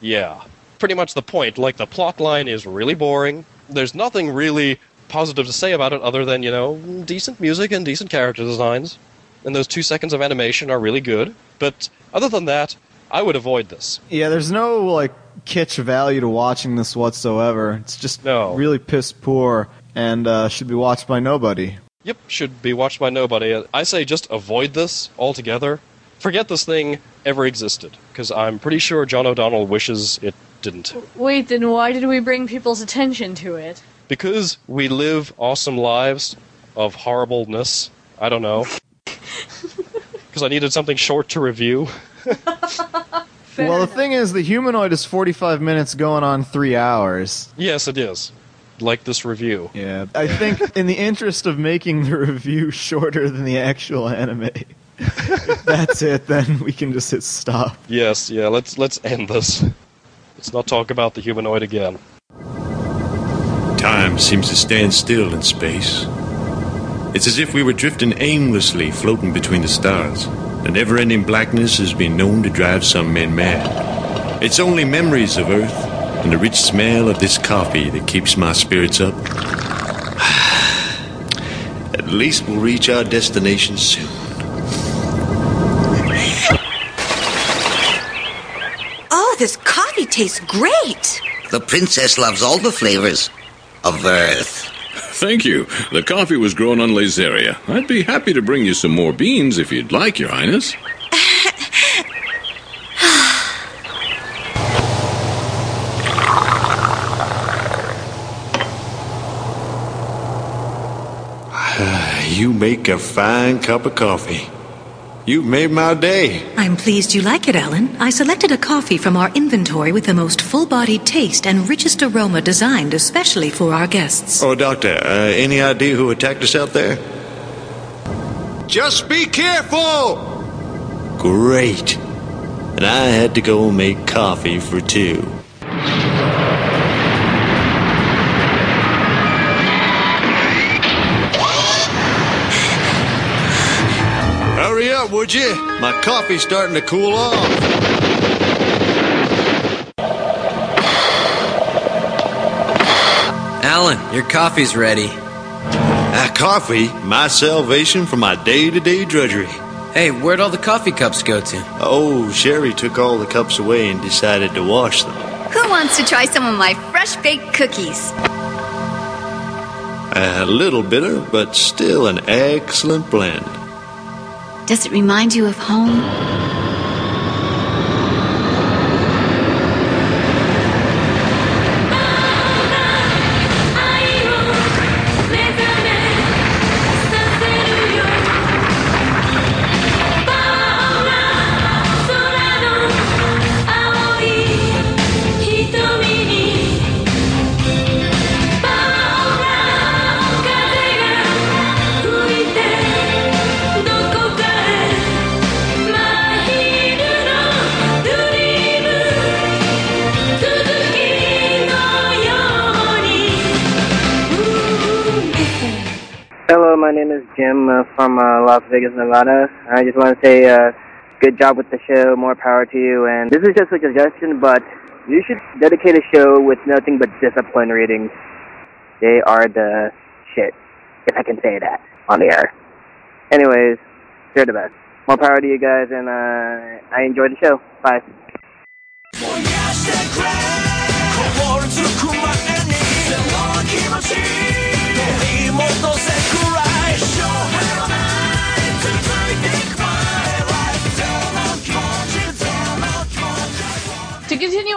yeah. Pretty much the point. Like, the plot line is really boring. There's nothing really positive to say about it other than, you know, decent music and decent character designs. And those two seconds of animation are really good. But other than that, I would avoid this. Yeah, there's no like kitsch value to watching this whatsoever. It's just No. really piss poor and uh, should be watched by nobody. Yep, should be watched by nobody. I say just avoid this altogether. Forget this thing ever existed, because I'm pretty sure John O'Donnell wishes it didn't. Wait, then why did we bring people's attention to it? Because we live awesome lives of horribleness. I don't know. Because I needed something short to review. Well, the thing is, the humanoid is 45 minutes going on three hours. Yes, it is. Like this review. Yeah, I think in the interest of making the review shorter than the actual anime, that's it. Then we can just hit stop. Yes, yeah, let's let's end this. Let's not talk about the humanoid again. Time seems to stand still in space. It's as if we were drifting aimlessly, floating between the stars. The never ending blackness has been known to drive some men mad. It's only memories of Earth, and the rich smell of this coffee that keeps my spirits up. At least we'll reach our destination soon. Oh, this coffee tastes great. The princess loves all the flavors of Earth. Thank you. The coffee was grown on Lazeria. I'd be happy to bring you some more beans if you'd like, Your Highness. you make a fine cup of coffee. You've made my day. I'm pleased you like it, Alan. I selected a coffee from our inventory with the most full bodied taste and richest aroma designed especially for our guests. Oh, Doctor, uh, any idea who attacked us out there? Just be careful! Great. And I had to go make coffee for two. Hurry up, would you? My coffee's starting to cool off. Alan, your coffee's ready. That coffee, my salvation from my day to day drudgery. Hey, where'd all the coffee cups go to? Oh, Sherry took all the cups away and decided to wash them. Who wants to try some of my fresh baked cookies? A little bitter, but still an excellent blend. Does it remind you of home? Jim uh, from uh, Las Vegas, Nevada. I just want to say uh, good job with the show, more power to you. And this is just a suggestion, but you should dedicate a show with nothing but discipline readings. They are the shit, if I can say that on the air. Anyways, you're the best. More power to you guys, and uh, I enjoyed the show. Bye. To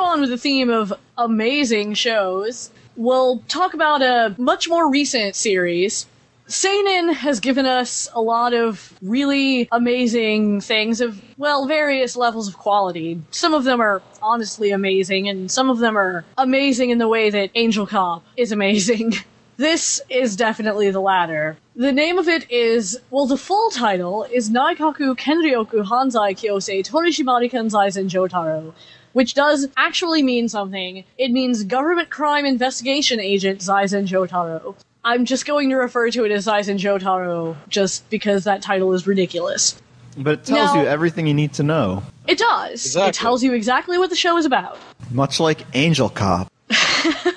on with the theme of amazing shows, we'll talk about a much more recent series. Seinen has given us a lot of really amazing things of, well, various levels of quality. Some of them are honestly amazing, and some of them are amazing in the way that Angel Cop is amazing. This is definitely the latter. The name of it is, well, the full title is Naikaku Kenryoku Hanzai Kyosei Torishimarikan Zaizen Jotaro, which does actually mean something. It means Government Crime Investigation Agent Zaizen Jotaro. I'm just going to refer to it as Zaizen Jotaro just because that title is ridiculous. But it tells Now- you everything you need to know. It does. Exactly. It tells you exactly what the show is about. Much like Angel Cop.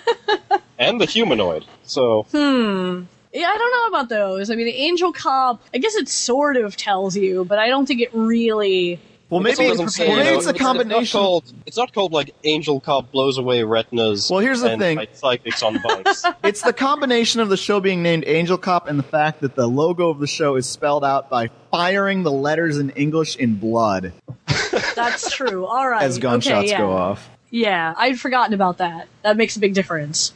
And the humanoid. So, Hmm. Yeah, I don't know about those. I mean, Angel Cop, I guess it sort of tells you, but I don't think it really. Well, maybe, doesn't say, well, you maybe know, it's a It's combination. not, called, it's not called like Angel Cop blows away retinas. Well, here's the and thing. fights psychics on bikes. it's the combination of the show being named Angel Cop and the fact that the logo of the show is spelled out by firing the letters in English in blood That's true. All right. as gunshots okay, yeah. go off. Yeah, I'd forgotten about that. That makes a big difference.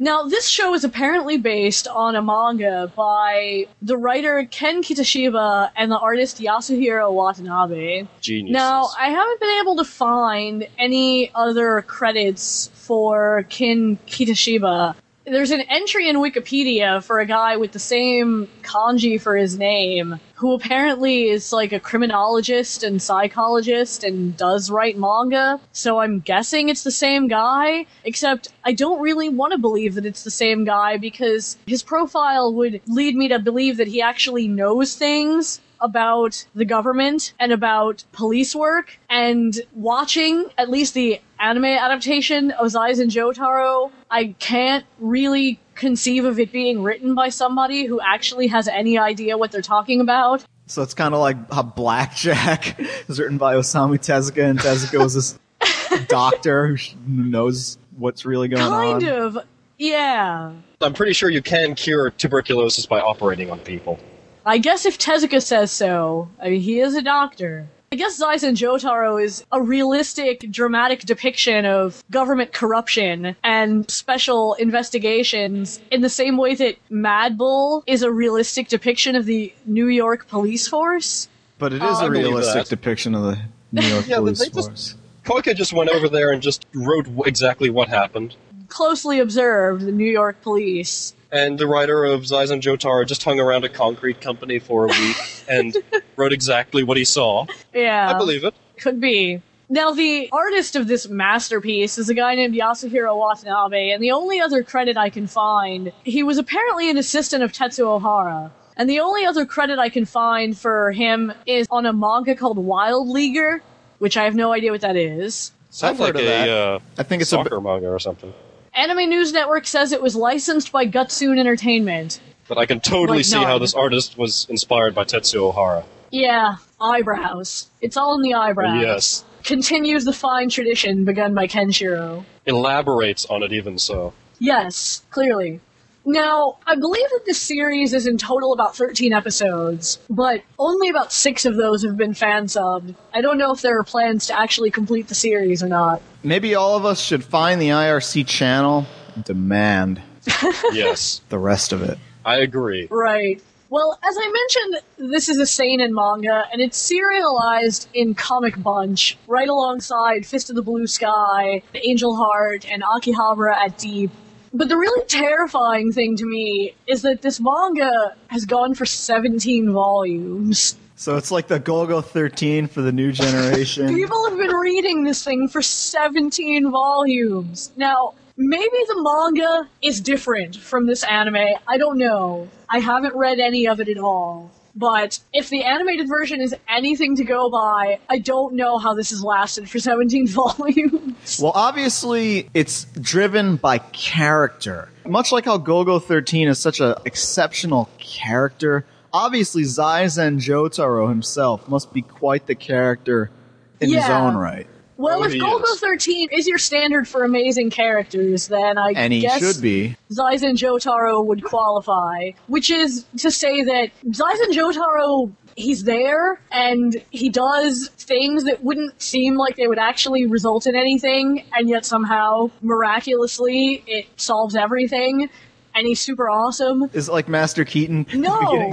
Now, this show is apparently based on a manga by the writer Ken Kitashiba and the artist Yasuhiro Watanabe. Genius. Now, I haven't been able to find any other credits for Ken Kitashiba. There's an entry in Wikipedia for a guy with the same kanji for his name, who apparently is like a criminologist and psychologist and does write manga. So I'm guessing it's the same guy, except I don't really want to believe that it's the same guy because his profile would lead me to believe that he actually knows things about the government and about police work and watching at least the anime adaptation of Zaizen Jotaro, I can't really conceive of it being written by somebody who actually has any idea what they're talking about. So it's kind of like how Blackjack is written by Osamu Tezuka, and Tezuka was this doctor who who knows what's really going on. Kind of. Yeah. I'm pretty sure you can cure tuberculosis by operating on people. I guess if Tezuka says so, I mean, he is a doctor. I guess Zaizen Jotaro is a realistic, dramatic depiction of government corruption and special investigations in the same way that Mad Bull is a realistic depiction of the New York police force. But it is is uh, I a believe realistic depiction of the New York Yeah, but police they just- force. Koike just went over there and just wrote exactly what happened. Closely observed, the New York police. And the writer of Zaizen Jotaro just hung around a concrete company for a week and wrote exactly what he saw. Yeah. I believe it. Could be. Now, the artist of this masterpiece is a guy named Yasuhiro Watanabe, and the only other credit I can find, he was apparently an assistant of Tetsuo Ohara. And the only other credit I can find for him is on a manga called Wild Leaguer, which I have no idea what that is. Sounds I've heard like of a that. uh, I think it's a soccer manga or something. Anime News Network says it was licensed by Gutsoon Entertainment. But I can totally Like see how this artist was inspired by Tetsuo Ohara. Yeah, eyebrows. It's all in the eyebrows. Oh, yes. Continues the fine tradition begun by Kenshiro. Elaborates on it even so. Yes, clearly. Now, I believe that this series is in total about 13 episodes, but only about six of those have been fan subbed. I don't know if there are plans to actually complete the series or not. Maybe all of us should find the IRC channel and demand Yes, the rest of it. I agree. Right. Well, as I mentioned, this is a seinen manga, and it's serialized in Comic Bunch, right alongside Fist of the Blue Sky, Angel Heart, and Akihabara at Deep. But the really terrifying thing to me is that this manga has gone for 17 volumes. So it's like the Golgo 13 for the new generation. People have been reading this thing for 17 volumes. Now, maybe the manga is different from this anime. I don't know. I haven't read any of it at all. But if the animated version is anything to go by, I don't know how this has lasted for 17 volumes. Well, obviously, it's driven by character. Much like how Golgo 13 is such an exceptional character, obviously Zaizen Jotaro himself must be quite the character in his own right. Well, Oh, if Golgo is. 13 is your standard for amazing characters, then I And he guess should be. Zaizen Jotaro would qualify, which is to say that Zaizen Jotaro, he's there and he does things that wouldn't seem like they would actually result in anything, and yet somehow, miraculously, it solves everything, and he's super awesome. Is it like Master Keaton? No.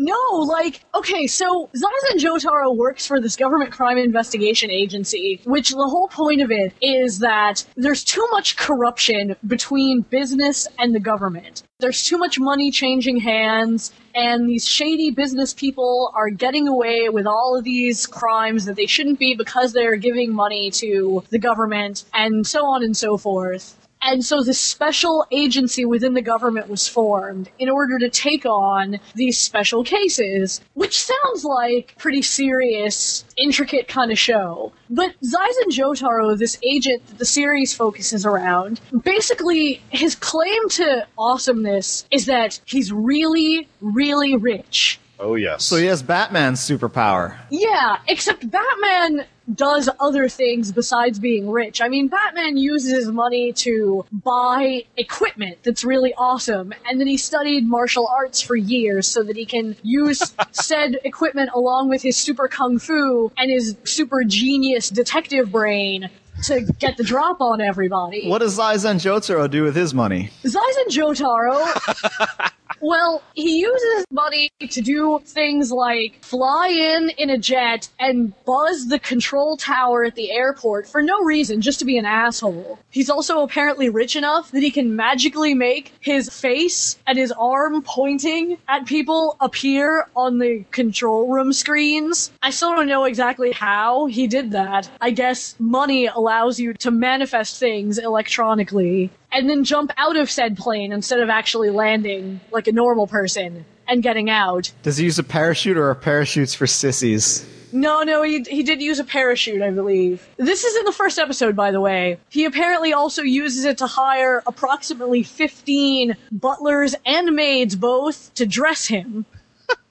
No, like, okay, so Zaizen Jotaro works for this government crime investigation agency, which the whole point of it is that there's too much corruption between business and the government. There's too much money changing hands, and these shady business people are getting away with all of these crimes that they shouldn't be because they're giving money to the government, and so on and so forth. And so this special agency within the government was formed in order to take on these special cases, which sounds like pretty serious, intricate kind of show. But Zaizen Jotaro, this agent that the series focuses around, basically his claim to awesomeness is that he's really, really rich. Oh, yes. so he has Batman's superpower. Yeah, except Batman does other things besides being rich. I mean, Batman uses his money to buy equipment that's really awesome, and then he studied martial arts for years so that he can use said equipment along with his super kung fu and his super genius detective brain to get the drop on everybody. What does Zaizen Jotaro do with his money? Zaizen Jotaro. well, he uses money to do things like fly in in a jet and buzz the control tower at the airport for no reason, just to be an asshole. He's also apparently rich enough that he can magically make his face and his arm pointing at people appear on the control room screens. I still don't know exactly how he did that. I guess money allows you to manifest things electronically and then jump out of said plane instead of actually landing like a normal person and getting out. Does he use a parachute or are parachutes for sissies? No, no, he, he did use a parachute, I believe. This is in the first episode, by the way. He apparently also uses it to hire approximately 15 butlers and maids both to dress him.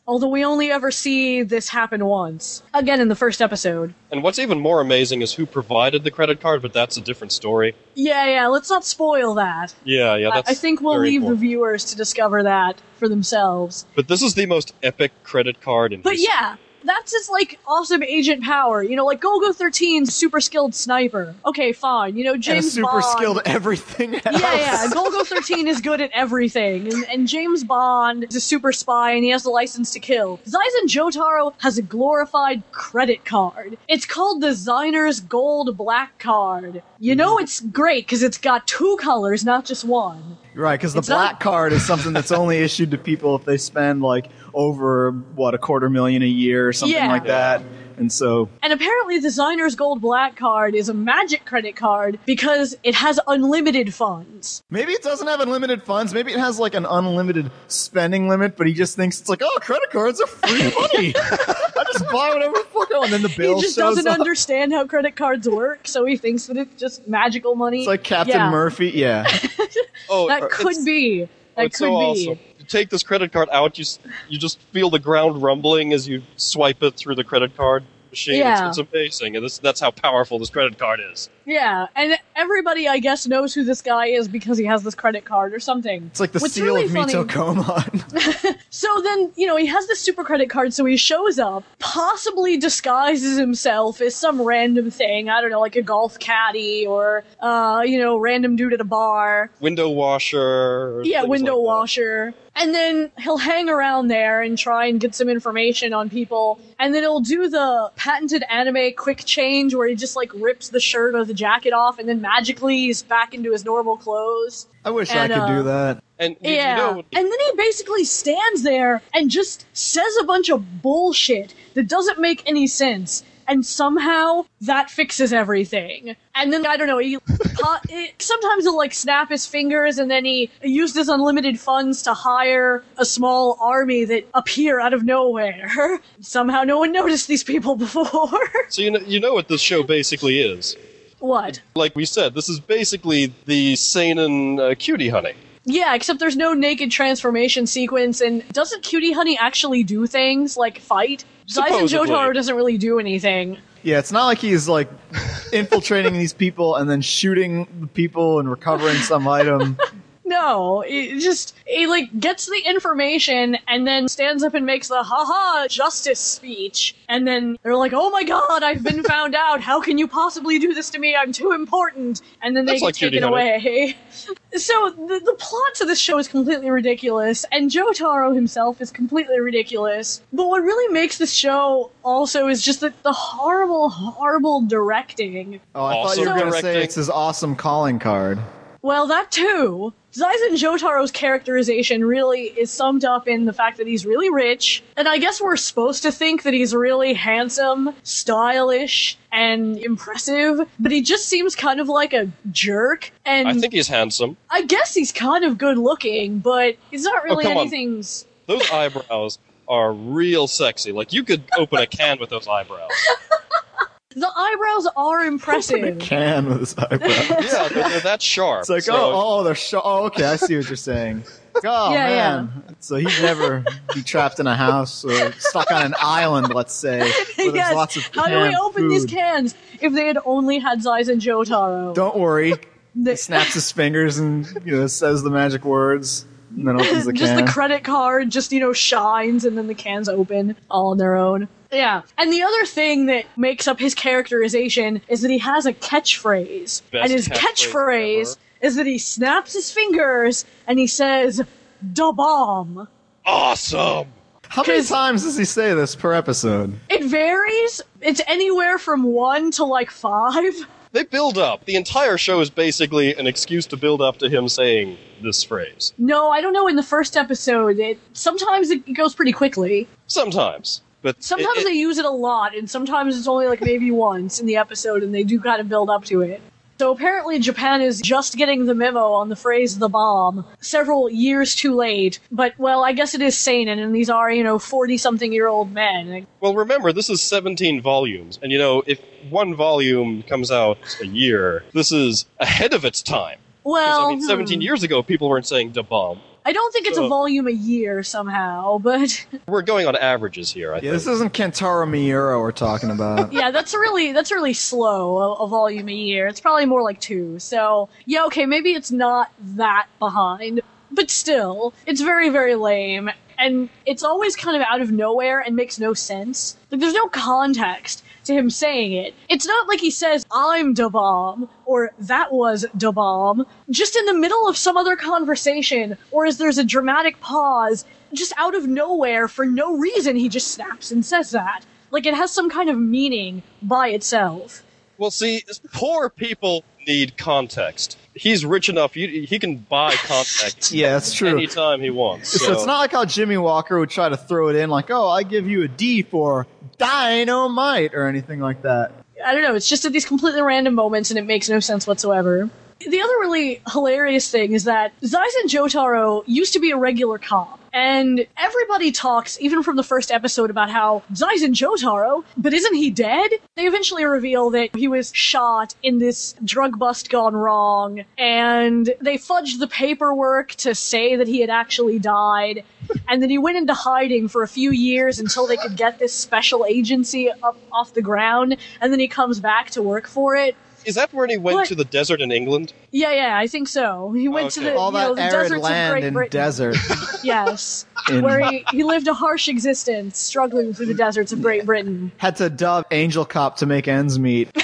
Although we only ever see this happen once. Again, in the first episode. And what's even more amazing is who provided the credit card, but that's a different story. Yeah, yeah, let's not spoil that. Yeah, yeah, I- that's I think we'll leave important. the viewers to discover that for themselves. But this is the most epic credit card in But history. yeah, that's his like awesome agent power. You know, like Golgo 13, super skilled sniper. Okay, fine. You know, James and a super Bond. skilled everything else. Yeah, yeah. Golgo 13 is good at everything. And, and James Bond is a super spy and he has the license to kill. Zaizen Jotaro has a glorified credit card. It's called the Designer's Gold Black Card. You know mm. it's great because it's got two colors, not just one. Right, because the It's not- black card is something that's only issued to people if they spend like over what a quarter million a year or something Yeah. like that. And so And apparently, the Designer's Gold Black card is a magic credit card because it has unlimited funds. maybe it doesn't have unlimited funds. Maybe it has like an unlimited spending limit, but he just thinks it's like, oh, credit cards are free money. I just buy whatever the fuck I want. And then the bill he just shows doesn't up. understand how credit cards work, so he thinks that it's just magical money. It's like Captain Yeah. Murphy. Yeah. Oh, That could be. That it's could so be. awesome. Take this credit card out, you you just feel the ground rumbling as you swipe it through the credit card machine. Yeah. It's, it's amazing, and this, that's how powerful this credit card is. Yeah, and everybody, I guess, knows who this guy is because he has this credit card or something. It's like the What's seal really of funny- Mito Komon. So then, you know, he has this super credit card, so he shows up, possibly disguises himself as some random thing. I don't know, like a golf caddy or, uh, you know, random dude at a bar. Window washer. Yeah, window like that. washer. And then he'll hang around there and try and get some information on people. And then he'll do the patented anime quick change where he just like rips the shirt or the jacket off and then magically he's back into his normal clothes. I wish And, I could uh, do that. And Yeah. you know, and then he basically stands there and just says a bunch of bullshit that doesn't make any sense. And somehow that fixes everything. And then I don't know. He po- it, sometimes he'll like snap his fingers, and then he used his unlimited funds to hire a small army that appear out of nowhere. somehow no one noticed these people before. so you know, you know what this show basically is. What? Like we said, this is basically the seinen uh, cutie honey. Yeah, except there's no naked transformation sequence, and doesn't Cutie Honey actually do things like fight? Zaizen Supposedly. Jotaro doesn't really do anything. Yeah, it's not like he's like infiltrating these people and then shooting the people and recovering some item. No, it just he like gets the information and then stands up and makes the haha justice speech, and then they're like, "Oh my god, I've been found out. How can you possibly do this to me? I'm too important." And then they That's get like Cutie taken away. so the the plot to this show is completely ridiculous, and Jotaro himself is completely ridiculous. But what really makes this show also is just the, the horrible, horrible directing. Oh, I thought you were going to say it's his awesome calling card. Well, that too. Zaizen Jotaro's characterization really is summed up in the fact that he's really rich, and I guess we're supposed to think that he's really handsome, stylish, and impressive, but he just seems kind of like a jerk, and I think he's handsome. I guess he's kind of good looking, but he's not oh, really Oh, anything. Those eyebrows are real sexy. Like you could open a can with those eyebrows. The eyebrows are impressive. Can with his eyebrow. yeah, they're, they're that sharp. It's like, So- oh, oh, they're sh- oh, okay, I see what you're saying. Oh Yeah, man, so he'd never be trapped in a house or stuck on an island, let's say, where there's yes. lots of How do we canned open these cans if they had only had Zaizen Jotaro? Don't worry. He snaps his fingers and you know says the magic words, and then opens the can. just can. the credit card just you know shines and then the cans open all on their own yeah. And the other thing that makes up his characterization is that he has a catchphrase. Best and his catchphrase catchphrase is that he snaps his fingers and he says da bomb awesome. How many times does he say this per episode? it varies. It's anywhere from one to like five. They build up. The entire show is basically an excuse to build up to him saying this phrase. no i don't know in the first episode. It sometimes it goes pretty quickly. Sometimes, but sometimes it- they use it a lot and sometimes it's only like maybe once in the episode and they do kind of build up to it So apparently Japan is just getting the memo on the phrase the bomb several years too late. But, well, I guess it is seinen, and these are, you know, 40 something year old men. Well, remember, this is 17 volumes, and you know, if one volume comes out a year, this is ahead of its time. Well, I mean, 17 hmm. years ago, people weren't saying da bomb. I don't think it's a volume a year somehow, but We're going on averages here, I Yeah, think. this isn't Kentaro Miura we're talking about. yeah, that's really that's really slow a, a volume a year. It's probably more like two. So yeah, okay, maybe it's not that behind, but still, it's very very lame, and it's always kind of out of nowhere and makes no sense. Like there's no context to him saying it. It's not like he says I'm da bomb or that was da bomb. Just in the middle of some other conversation, or as there's a dramatic pause, just out of nowhere for no reason, he just snaps and says that. Like it has some kind of meaning by itself. Well, see, poor people need context. He's rich enough; you, he can buy context. Yeah, that's true. Anytime he wants. So, it's not like how Jimmie Walker would try to throw it in, like, "Oh, I give you a D for dynamite" or anything like that. I don't know, it's just at these completely random moments and it makes no sense whatsoever. The other really hilarious thing is that Zaizen Jotaro used to be a regular cop, and everybody talks, even from the first episode, about how Zaizen Jotaro, but isn't he dead? They eventually reveal that he was shot in this drug bust gone wrong, and they fudged the paperwork to say that he had actually died, and then he went into hiding for a few years until they could get this special agency up off the ground, and then he comes back to work for it. Is that where he went What? to the desert in England? Yeah, yeah, I think so. He went to the All that know, the arid deserts of land Great and Britain. desert. Yes, In- where he, he lived a harsh existence, struggling through the deserts of Great Britain. Had to dub Angel Cop to make ends meet.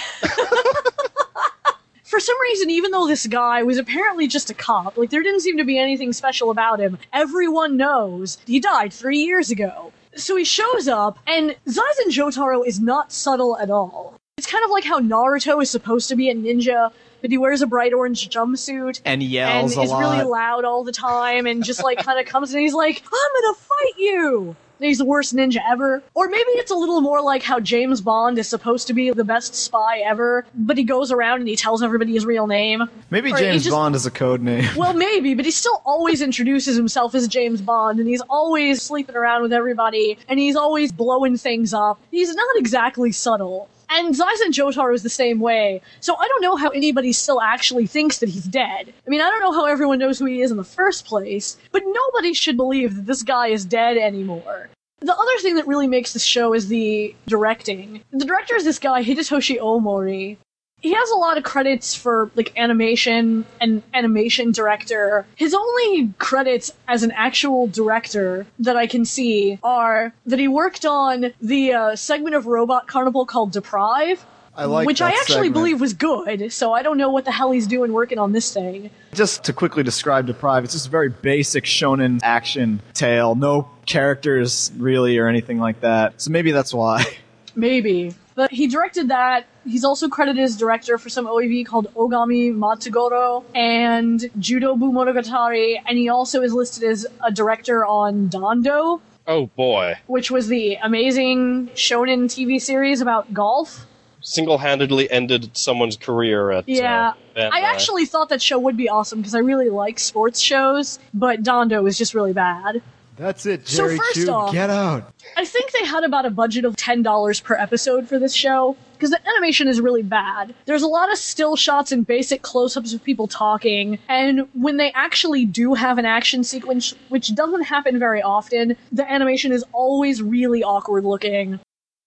For some reason, even though this guy was apparently just a cop, like there didn't seem to be anything special about him. Everyone knows he died three years ago. So he shows up, and Zaizen Jotaro is not subtle at all. It's kind of like how Naruto is supposed to be a ninja, but he wears a bright orange jumpsuit And yells and is lot. really loud all the time and just like kind of comes and he's like, I'm gonna fight you! And he's the worst ninja ever. Or maybe it's a little more like how James Bond is supposed to be the best spy ever, but he goes around and he tells everybody his real name. Maybe Or James just- Bond is a code name. Well, maybe, but he still always introduces himself as James Bond, and he's always sleeping around with everybody, and he's always blowing things up. He's not exactly subtle. And Zaizen Jotaro is the same way, so I don't know how anybody still actually thinks that he's dead. I mean, I don't know how everyone knows who he is in the first place, but nobody should believe that this guy is dead anymore. The other thing that really makes this show is the directing. The director is this guy, Hidetoshi Omori, he has a lot of credits for like animation and animation director. His only credits as an actual director that I can see are that he worked on the uh, segment of Robot Carnival called Deprive. I like which I actually segment. believe was good, so I don't know what the hell he's doing working on this thing. Just to quickly describe Deprive, it's just a very basic shonen action tale. No characters really or anything like that. So maybe that's why. Maybe. But he directed that. He's also credited as director for some OAV called Ogami Matsugoro and Judo Bu Monogatari, and he also is listed as a director on Dan Doh, Oh boy. which was the amazing shonen TV series about golf. Single handedly ended someone's career at. Yeah. Uh. I actually thought that show would be awesome because I really like sports shows, but Dan Doh was just really bad. That's it, So Jerry first Chu. off- Get out. I think they had about a budget of $10 per episode for this show because the animation is really bad. There's a lot of still shots and basic close ups of people talking, and when they actually do have an action sequence, which doesn't happen very often, the animation is always really awkward looking.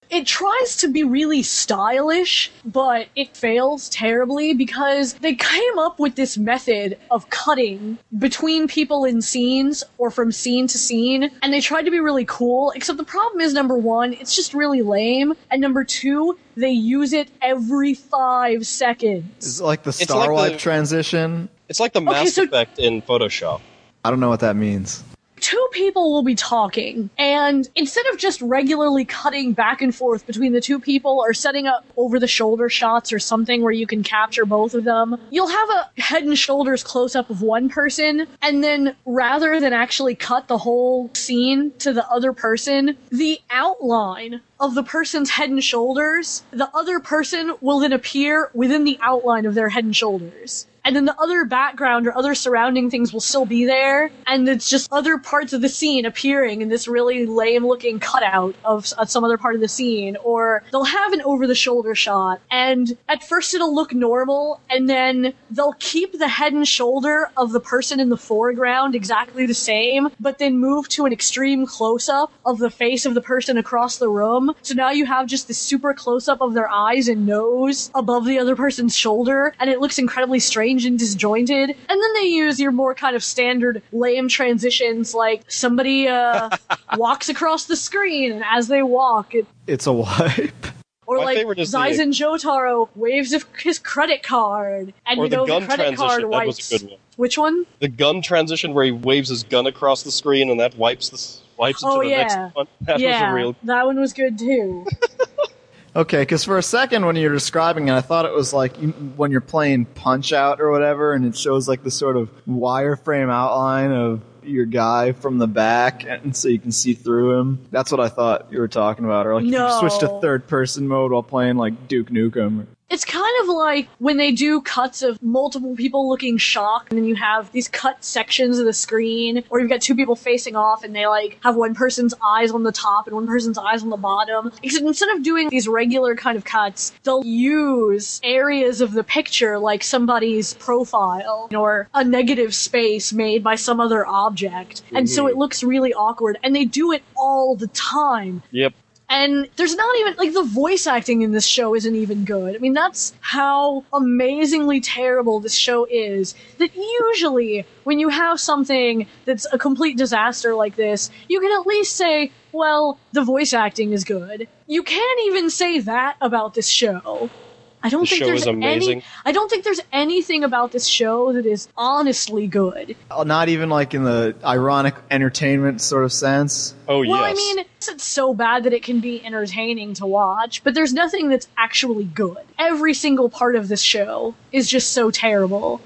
It tries to be really stylish, but it fails terribly because they came up with this method of cutting between people in scenes or from scene to scene, and they tried to be really cool, except the problem is number one, it's just really lame, and number two, they use it every five seconds. It's like the It's Star like Wipe the- transition? It's like the Mass Effect in Photoshop. I don't know what that means. Two people will be talking, and instead of just regularly cutting back and forth between the two people or setting up over the shoulder shots or something where you can capture both of them, you'll have a head and shoulders close up of one person, and then rather than actually cut the whole scene to the other person, the outline of the person's head and shoulders, the other person will then appear within the outline of their head and shoulders. And then the other background or other surrounding things will still be there, and it's just other parts of the scene appearing in this really lame looking cutout of, of some other part of the scene. Or they'll have an over the shoulder shot, and at first it'll look normal, and then they'll keep the head and shoulder of the person in the foreground exactly the same, but then move to an extreme close up of the face of the person across the room. So now you have just this super close up of their eyes and nose above the other person's shoulder, and it looks incredibly strange and disjointed. And then they use your more kind of standard lame transitions, like somebody uh, walks across the screen, and as they walk, it It's a wipe. or My like favorite is the- Jotaro waves of his credit card, and or you the know gun the credit card transition. That wipes. was a good one. Which one? The gun transition where he waves his gun across the screen and that wipes the s- wipes into oh the yeah, next one. That yeah, was a real. that one was good too. Okay, because for a second when you're describing it, I thought it was like you- when you're playing Punch Out or whatever, and it shows like the sort of wireframe outline of your guy from the back, and so you can see through him. That's what I thought you were talking about, or like No. you switch to third person mode while playing like Duke Nukem. It's kind of like when they do cuts of multiple people looking shocked, and then you have these cut sections of the screen, or you've got two people facing off, and they like have one person's eyes on the top and one person's eyes on the bottom. Except instead of doing these regular kind of cuts, they'll use areas of the picture, like somebody's profile or a negative space made by some other object, and so Mhm. it looks really awkward. And they do it all the time. Yep. And there's not even, like, the voice acting in this show isn't even good. I mean, that's how amazingly terrible this show is. That usually, when you have something that's a complete disaster like this, you can at least say, well, the voice acting is good. You can't even say that about this show. I don't The think show there's is amazing. any. I don't think there's anything about this show that is honestly good. Uh, Not even like in the ironic entertainment sort of sense. Oh yes. well, I mean, it's it's so bad that it can be entertaining to watch, but there's nothing that's actually good. Every single part of this show is just so terrible.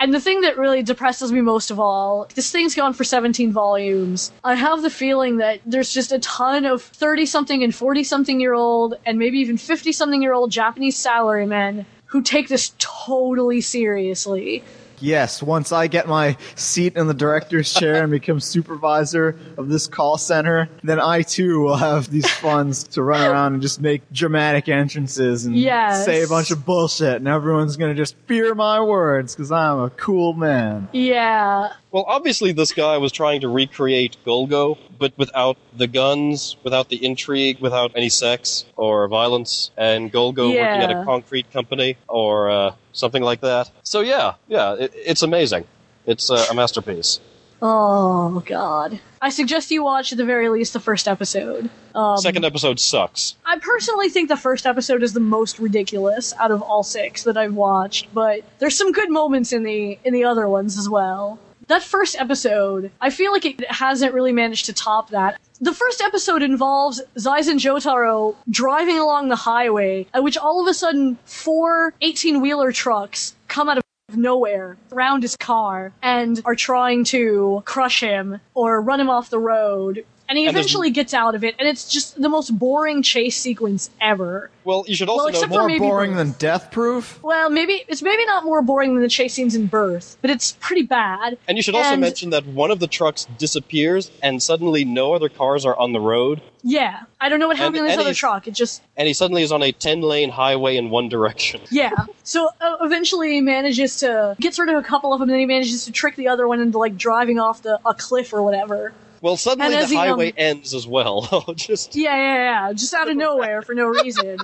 And the thing that really depresses me most of all, this thing's gone for 17 volumes. I have the feeling that there's just a ton of 30 something and 40 something year old, and maybe even 50 something year old Japanese salarymen who take this totally seriously. Yes, once I get my seat in the director's chair and become supervisor of this call center, then I too will have these funds to run around and just make dramatic entrances and Yes. say a bunch of bullshit, and everyone's gonna just fear my words because I'm a cool man. Yeah. Well, obviously, this guy was trying to recreate Golgo, but without the guns, without the intrigue, without any sex or violence, and Golgo working at a concrete company or uh, something like that. So, yeah, yeah, it, it's amazing. It's uh, a masterpiece. Oh, God. I suggest you watch at the very least the first episode. Um, Second episode sucks. I personally think the first episode is the most ridiculous out of all six that I've watched, but there's some good moments in the in the other ones as well. That first episode, I feel like it hasn't really managed to top that. The first episode involves Zaizen Jotaro driving along the highway, at which all of a sudden four 18-wheeler trucks come out of nowhere around his car and are trying to crush him or run him off the road. And he And there's- eventually gets out of it, and it's just the most boring chase sequence ever. Well, you should also Well, know More boring Birth. than Death Proof. Well, maybe it's maybe not more boring than the chase scenes in Birth, but it's pretty bad. And you should also And- mention that one of the trucks disappears, and suddenly no other cars are on the road, Yeah, I don't know what happened And- in this other truck. It just and he suddenly is on a 10 lane highway in one direction. yeah. So uh, eventually he manages to gets rid of a couple of them, and then he manages to trick the other one into like driving off the a cliff or whatever. Well, suddenly And the as he, um, highway ends as well. Just Yeah, yeah, yeah, just out of nowhere for no reason.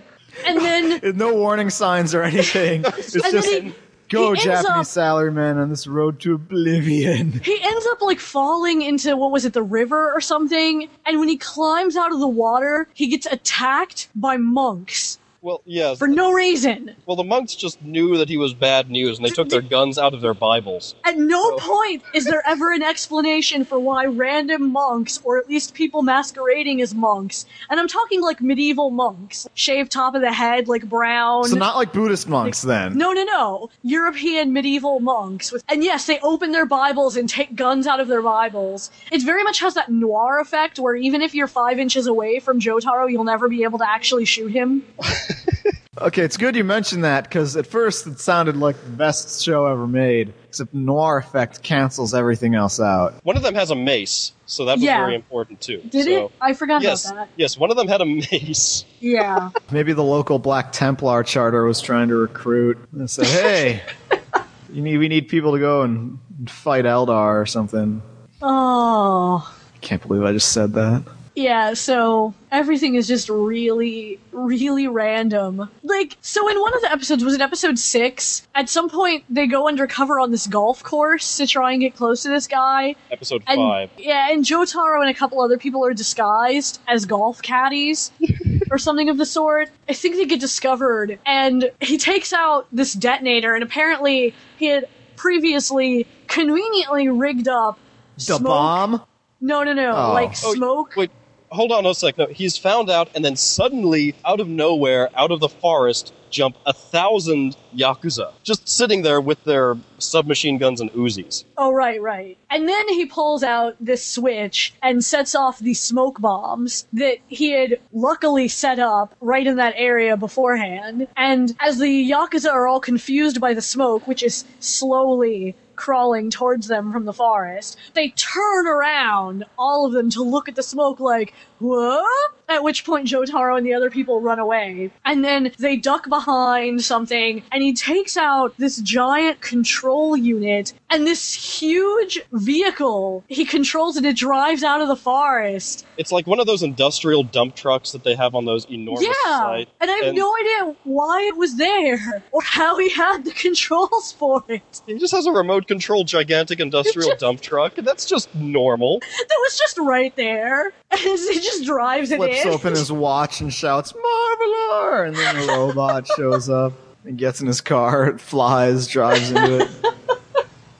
And then No warning signs or anything. It's And then just he- go, he Japanese up- salaryman, on this road to oblivion. he ends up like falling into what was it, the river or something? And when he climbs out of the water, he gets attacked by monks. Well, yeah. for no reason. Well, the monks just knew that he was bad news, and they took their guns out of their Bibles. At no point is there ever an explanation for why random monks, or at least people masquerading as monks, and I'm talking like medieval monks, shaved top of the head, like brown. So not like Buddhist monks then. No, no, no. European medieval monks with, and yes, they open their Bibles and take guns out of their Bibles. It very much has that noir effect where even if you're five inches away from Jotaro, you'll never be able to actually shoot him. Okay, it's good you mentioned that because at first it sounded like the best show ever made, except noir effect cancels everything else out. One of them has a mace, so that was Yeah. very important too. Did so, it? I forgot yes, about that. yes, one of them had a mace. Yeah. Maybe the local Black Templar charter was trying to recruit and said, "Hey, you need we need people to go and fight Eldar or something." Oh. I can't believe I just said that. Yeah, so everything is just really, really random. Like, so in one of the episodes, was it episode six? At some point, they go undercover on this golf course to try and get close to this guy. Episode And, five. Yeah, and Jotaro and a couple other people are disguised as golf caddies or something of the sort. I think they get discovered, and he takes out this detonator, and apparently he had previously conveniently rigged up The smoke- bomb? No, no, no, Oh. like Oh, smoke. Wait, hold on a sec. No, he's found out, and then suddenly, out of nowhere, out of the forest, jump a thousand yakuza, just sitting there with their submachine guns and Uzis. Oh, right, right. And then he pulls out this switch and sets off the smoke bombs that he had luckily set up right in that area beforehand. And as the Yakuza are all confused by the smoke, which is slowly crawling towards them from the forest, they turn around, all of them, to look at the smoke like, what? At which point Jotaro and the other people run away. And then they duck behind something, and he takes out this giant control unit and this huge vehicle. He controls it, it drives out of the forest. It's like one of those industrial dump trucks that they have on those enormous yeah! sites. And I have no idea why it was there, or how he had the controls for it. He just has a remote controlled gigantic industrial dump truck, and that's just normal. That was just right there. And just drives it Flips in. open his watch and shouts "Marvelar!" and then the robot shows up and gets in his car, it flies, drives into it,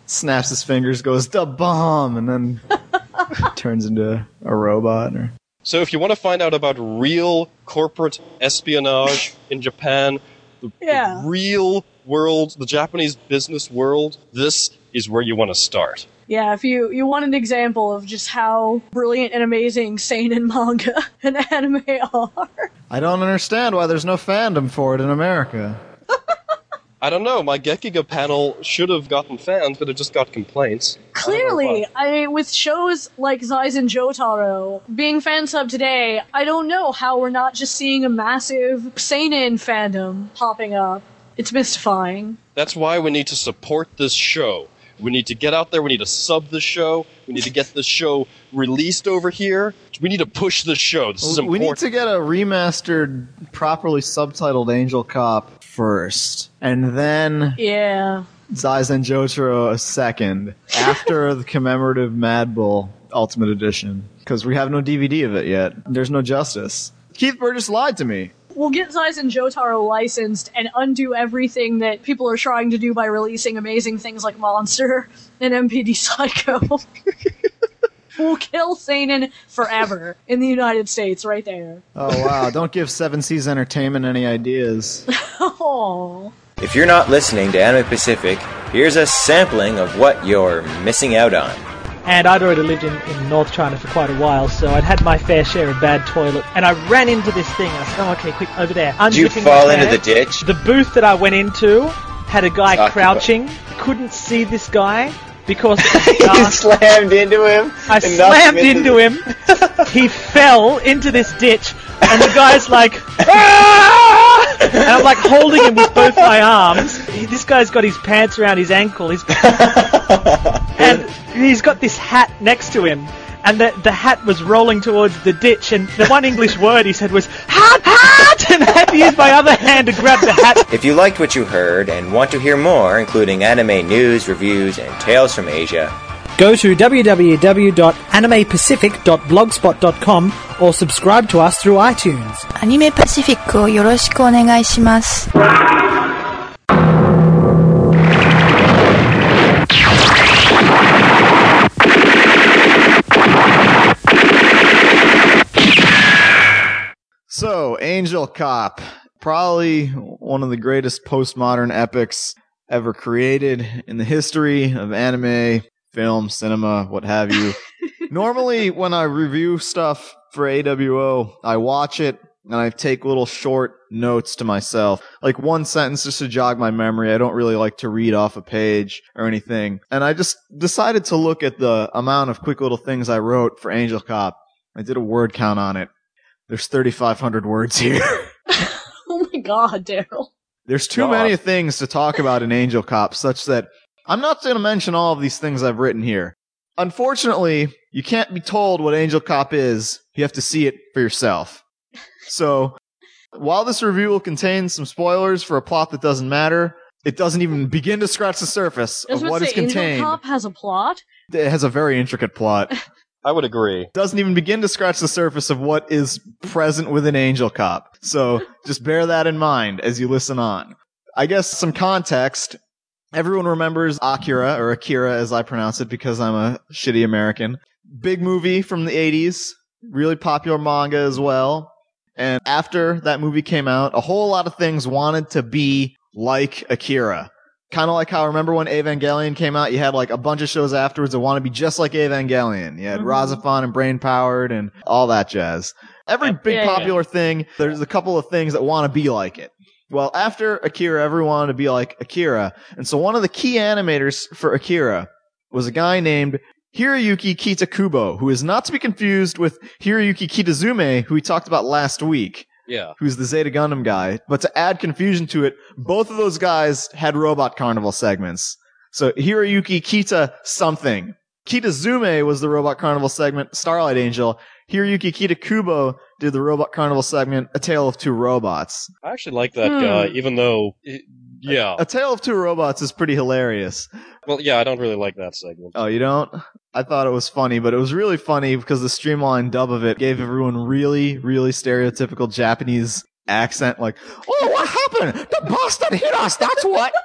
snaps his fingers, goes "the bomb," and then turns into a robot. Or So if you want to find out about real corporate espionage in Japan, the, the real world, the Japanese business world, this is where you want to start. Yeah, if you, you want an example of just how brilliant and amazing seinen manga and anime are. I don't understand why there's no fandom for it in America. I don't know, my Gekiga panel should have gotten fans, but it just got complaints. Clearly, I mean, with shows like Zaizen Jotaro being fan sub today, I don't know how we're not just seeing a massive seinen fandom popping up. It's mystifying. That's why we need to support this show. We need to get out there, we need to sub the show, we need to get the show released over here. We need to push the show. This is important. we need to get a remastered, properly subtitled Angel Cop first, and then Yeah. Zaizen Jotaro a second after the commemorative Mad Bull Ultimate Edition because we have no DVD of it yet. There's no justice. Keith Burgess lied to me. We'll get Zaizen Jotaro licensed and undo everything that people are trying to do by releasing amazing things like Monster and MPD Psycho. we'll kill Seinen forever in the United States, right there. Oh wow! Don't give Seven Seas Entertainment any ideas. Oh. If you're not listening to Anime Pacific, here's a sampling of what you're missing out on. And I'd already lived in, in North China for quite a while, so I'd had my fair share of bad toilets. And I ran into this thing, I said, oh, okay, quick, over there. Did you fall into the ditch? The booth that I went into had a guy ah, Talk crouching. Couldn't see this guy because you slammed into him. I slammed into him. he fell into this ditch, and the guy's like, "Ah!" and I'm like holding him with both my arms. He- This guy's got his pants around his ankle. He's and he's got this hat next to him. And the, the hat was rolling towards the ditch, and the one English word he said was hat, hat, and I had to use my other hand to grab the hat. If you liked what you heard and want to hear more, including anime news, reviews, and tales from Asia, Go to www.animepacific.blogspot.com or subscribe to us through iTunes. アニメパシフィックをよろしくお願いします。 So, Angel Cop, probably one of the greatest postmodern epics ever created in the history of anime, film, cinema, what have you. Normally, when I review stuff for AWO, I watch it and I take little short notes to myself, like one sentence just to jog my memory. I don't really like to read off a page or anything. And I just decided to look at the amount of quick little things I wrote for Angel Cop. I did a word count on it. There's 3,500 words here. oh my god, Daryl. There's too many things to talk about in Angel Cop, such that I'm not going to mention all of these things I've written here. Unfortunately, you can't be told what Angel Cop is. You have to see it for yourself. So, while this review will contain some spoilers for a plot that doesn't matter, it doesn't even begin to scratch the surface of about what to is say, Angel contained. Cop has a plot. It has a very intricate plot. I would agree. Doesn't even begin to scratch the surface of what is present within Angel Cop. So just bear that in mind as you listen on. I guess some context. Everyone remembers Akira, or Akira as I pronounce it because I'm a shitty American. Big movie from the 80s. Really popular manga as well. And after that movie came out, a whole lot of things wanted to be like Akira. Kind of like how I remember when Evangelion came out, you had like a bunch of shows afterwards that want to be just like Evangelion. You had Mhm. RahXephon and Brain Powered and all that jazz. Every big yeah, yeah. popular thing, there's a couple of things that want to be like it. Well, after Akira, everyone wanted to be like Akira. And so one of the key animators for Akira was a guy named Hiroyuki Kitakubo, who is not to be confused with Hiroyuki Kitazume, who we talked about last week Yeah. who's the Zeta Gundam guy. But to add confusion to it, both of those guys had Robot Carnival segments. So Hiroyuki Kita something. Kita Zume was the Robot Carnival segment, Starlight Angel. Hiroyuki Kita Kubo did the Robot Carnival segment, A Tale of Two Robots. I actually like that Hmm. guy, even though, it- yeah. A Tale of Two Robots is pretty hilarious. Well, yeah, I don't really like that segment. Oh, you don't? I thought it was funny, but it was really funny because the streamlined dub of it gave everyone really, really stereotypical Japanese accent, like, "Oh, what happened? The bastard hit us. That's what."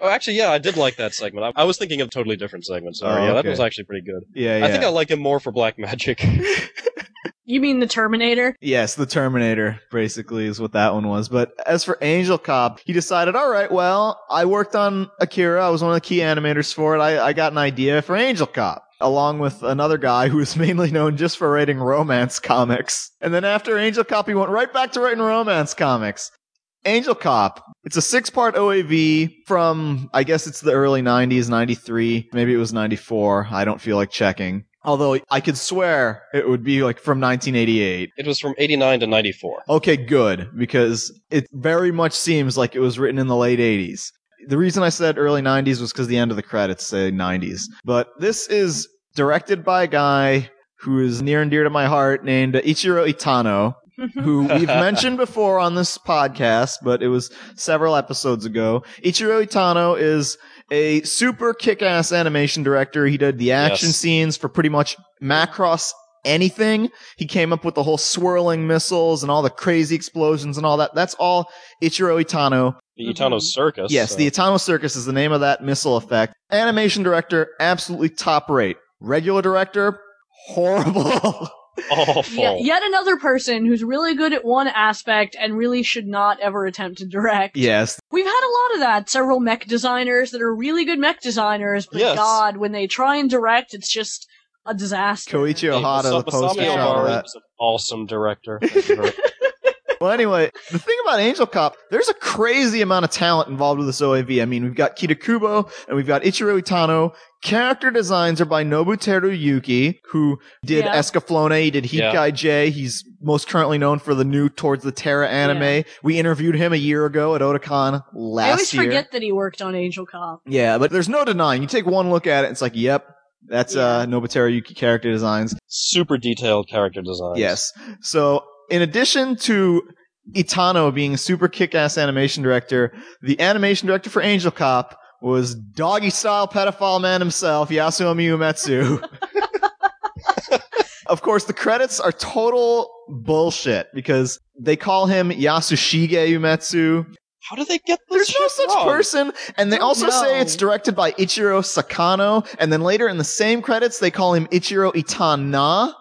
Oh, actually, yeah, I did like that segment. I, I was thinking of totally different segments. Sorry, Oh, yeah, that was actually pretty good. Yeah, yeah. I think. I like him more for Black Magic. You mean the Terminator? Yes, the Terminator basically is what that one was. But as for Angel Cop, he decided, all right, well, I worked on Akira. I was one of the key animators for it. I, I got an idea for Angel Cop. Along with another guy who was mainly known just for writing romance comics. And then after Angel Cop, he went right back to writing romance comics. Angel Cop. It's a six part OAV from, I guess it's the early 90s, 93. Maybe it was 94. I don't feel like checking. Although I could swear it would be like from 1988. it was from 89 to 94. Okay, good, because it very much seems like it was written in the late 80s. The reason I said early 90s was because the end of the credits say 90s. But this is directed by a guy who is near and dear to my heart named Ichiro Itano, who we've mentioned before on this podcast, but it was several episodes ago. Ichiro Itano is a super kick-ass animation director. He did the action Yes. scenes for pretty much Macross anything. He came up with the whole swirling missiles and all the crazy explosions and all that. That's all Ichiro Itano. The Itano Circus. Yes, uh, the Itano Circus is the name of that missile effect. Animation director, absolutely top rate. Regular director, horrible. awful. Yeah, yet another person who's really good at one aspect and really should not ever attempt to direct. yes. We've had a lot of that. Several mech designers that are really good mech designers, but Yes. God, when they try and direct, it's just a disaster. Koichi Ohata, the Masami poster child of that. was an awesome director. Thank you very- Well, anyway, the thing about Angel Cop, there's a crazy amount of talent involved with this OAV. I mean, we've got Kita Kubo and we've got Ichiro Itano. Character designs are by Nobuteru Yuki, who did Yeah. Escaflowne. He did Heat Yeah. Guy J. He's most currently known for the new Towards the Terra anime. Yeah. We interviewed him a year ago at Otakon last year. I always year. forget that he worked on Angel Cop. Yeah, but there's no denying. You take one look at it, it's like, yep, that's uh, Nobuteru Yuki character designs. Super detailed character designs. Yes. So, in addition to Itano being a super kick-ass animation director, the animation director for Angel Cop was doggy style pedophile man himself, Yasuomi Umetsu. of course, the credits are total bullshit because they call him Yasushige Umetsu. How do they get this? There's no such wrong? person. And they also say it's directed by Ichiro Sakano. And then later in the same credits, they call him Ichiro Itana.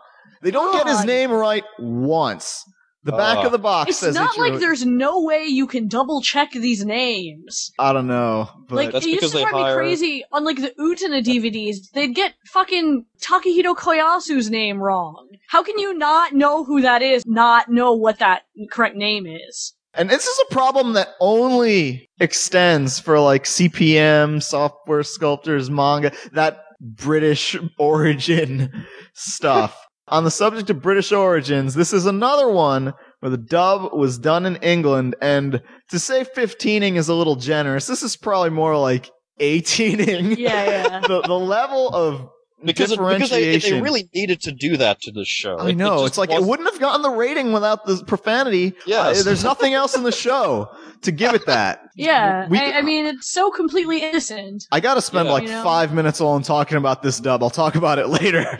They don't get his name right once. The back Ah. of the box It's says not Ichiro. like there's no way you can double check these names. I don't know. But like That's it used to drive hire- me crazy on like the Utena DVDs. They'd get fucking Takehito Koyasu's name wrong. How can you not know who that is? Not know what that correct name is? And this is a problem that only extends for like CPM, software sculptors, manga, that British origin stuff. On the subject of British origins, this is another one where the dub was done in England, and to say 15ing is a little generous. This is probably more like 18ing. Yeah, yeah. the, the level of Because, it, because they, differentiation. they really needed to do that to the show. I It- it know. just it's like it wasn't- wouldn't have gotten the rating without the profanity. Yes. Uh, there's nothing else in the show to give it that. Yeah, We- I, I mean it's so completely innocent. I gotta spend Yeah. like You know? five minutes alone talking about this dub. I'll talk about it later.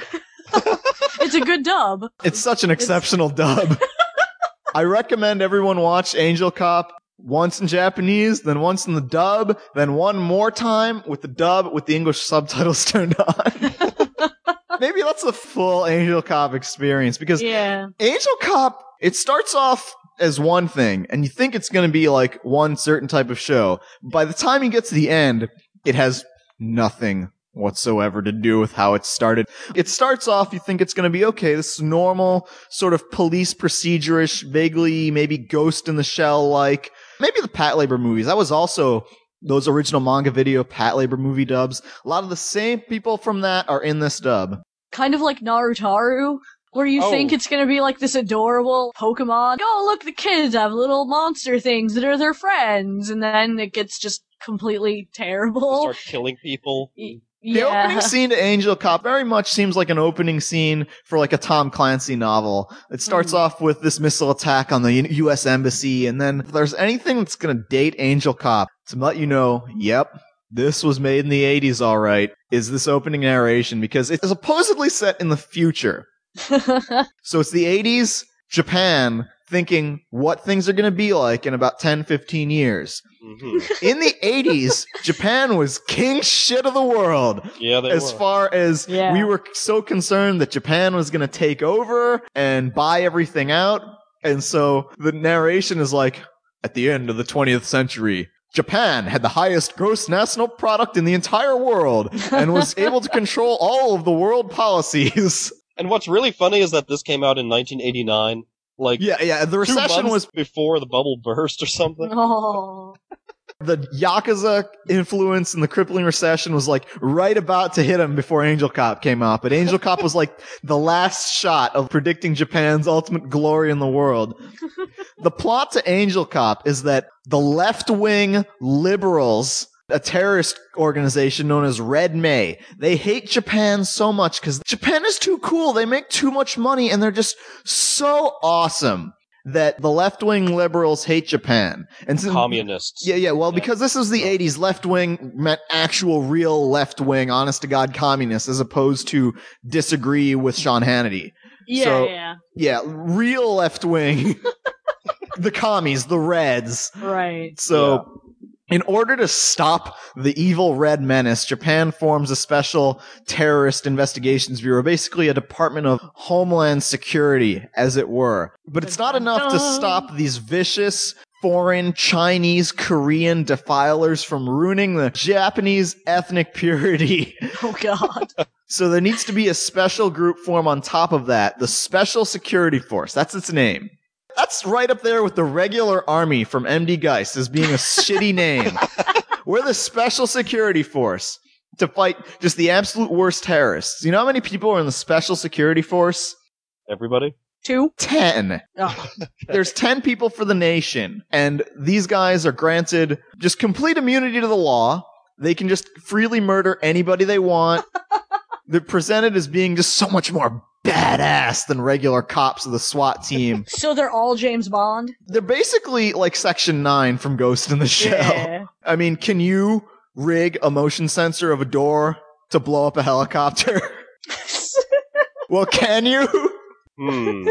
It's a good dub. It's such an exceptional dub. I recommend everyone watch Angel Cop once in Japanese, then once in the dub, then one more time with the dub with the English subtitles turned on. Maybe that's the full Angel Cop experience because Yeah. Angel Cop, it starts off as one thing, and you think it's going to be like one certain type of show. By the time you get to the end, it has nothing whatsoever to do with how it started. It starts off, you think it's going to be okay, this is normal, sort of police procedure-ish, vaguely maybe Ghost in the Shell like, maybe the Pat Labor movies. That was also those original manga video Pat Labor movie dubs. A lot of the same people from that are in this dub. Kind of like Narutaru, where you Oh. think it's gonna be like this adorable Pokemon. Oh, look, the kids have little monster things that are their friends, and then it gets just completely terrible. start killing people. The yeah. opening scene to Angel Cop very much seems like an opening scene for like a Tom Clancy novel. It starts Hmm. off with this missile attack on the U- U.S. embassy, and then if there's anything that's going to date Angel Cop to let you know, yep, this was made in the 80s, all right, is this opening narration because it's supposedly set in the future. So it's the 80s, Japan, thinking what things are going to be like in about 10, 15 years. hmm In the 80s, Japan was king shit of the world Yeah, they as were. far as Yeah. we were so concerned that Japan was going to take over and buy everything out. And so the narration is like, at the end of the 20th century, Japan had the highest gross national product in the entire world and was able to control all of the world policies. And what's really funny is that this came out in 1989. Like yeah, yeah. The two recession was before the bubble burst or something. oh. the Yakuza influence and the crippling recession was like right about to hit him before Angel Cop came out. But Angel Cop was like the last shot of predicting Japan's ultimate glory in the world. the plot to Angel Cop is that the left wing liberals, a terrorist organization known as Red May, they hate Japan so much because Japan is too cool. They make too much money and they're just so awesome. That the left wing liberals hate Japan. And since- Communists. yeah, yeah. Well, because this is the 80s, left wing meant actual, real left wing, honest to God communists, as opposed to disagree with Sean Hannity. Yeah, So- yeah. Yeah, real left wing. the commies, the Reds. Right. So, in order to stop the evil Red Menace, Japan forms a special terrorist investigations bureau, basically a department of homeland security, as it were. But it's not enough to stop these vicious foreign, Chinese, Korean defilers from ruining the Japanese ethnic purity. Oh god. So there needs to be a special group form on top of that, the Special Security Force. That's its name. That's right up there with the regular army from MD Geist as being a shitty name. We're the Special Security Force to fight just the absolute worst terrorists. You know how many people are in the Special Security Force? Everybody? Two? Ten. Oh. There's 10 people for the nation, and these guys are granted just complete immunity to the law. They can just freely murder anybody they want. They're presented as being just so much more badass than regular cops of the SWAT team. So they're all James Bond? They're basically like Section 9 from Ghost in the Shell. Yeah. I mean, can you rig a motion sensor of a door to blow up a helicopter? well, can you? Hmm.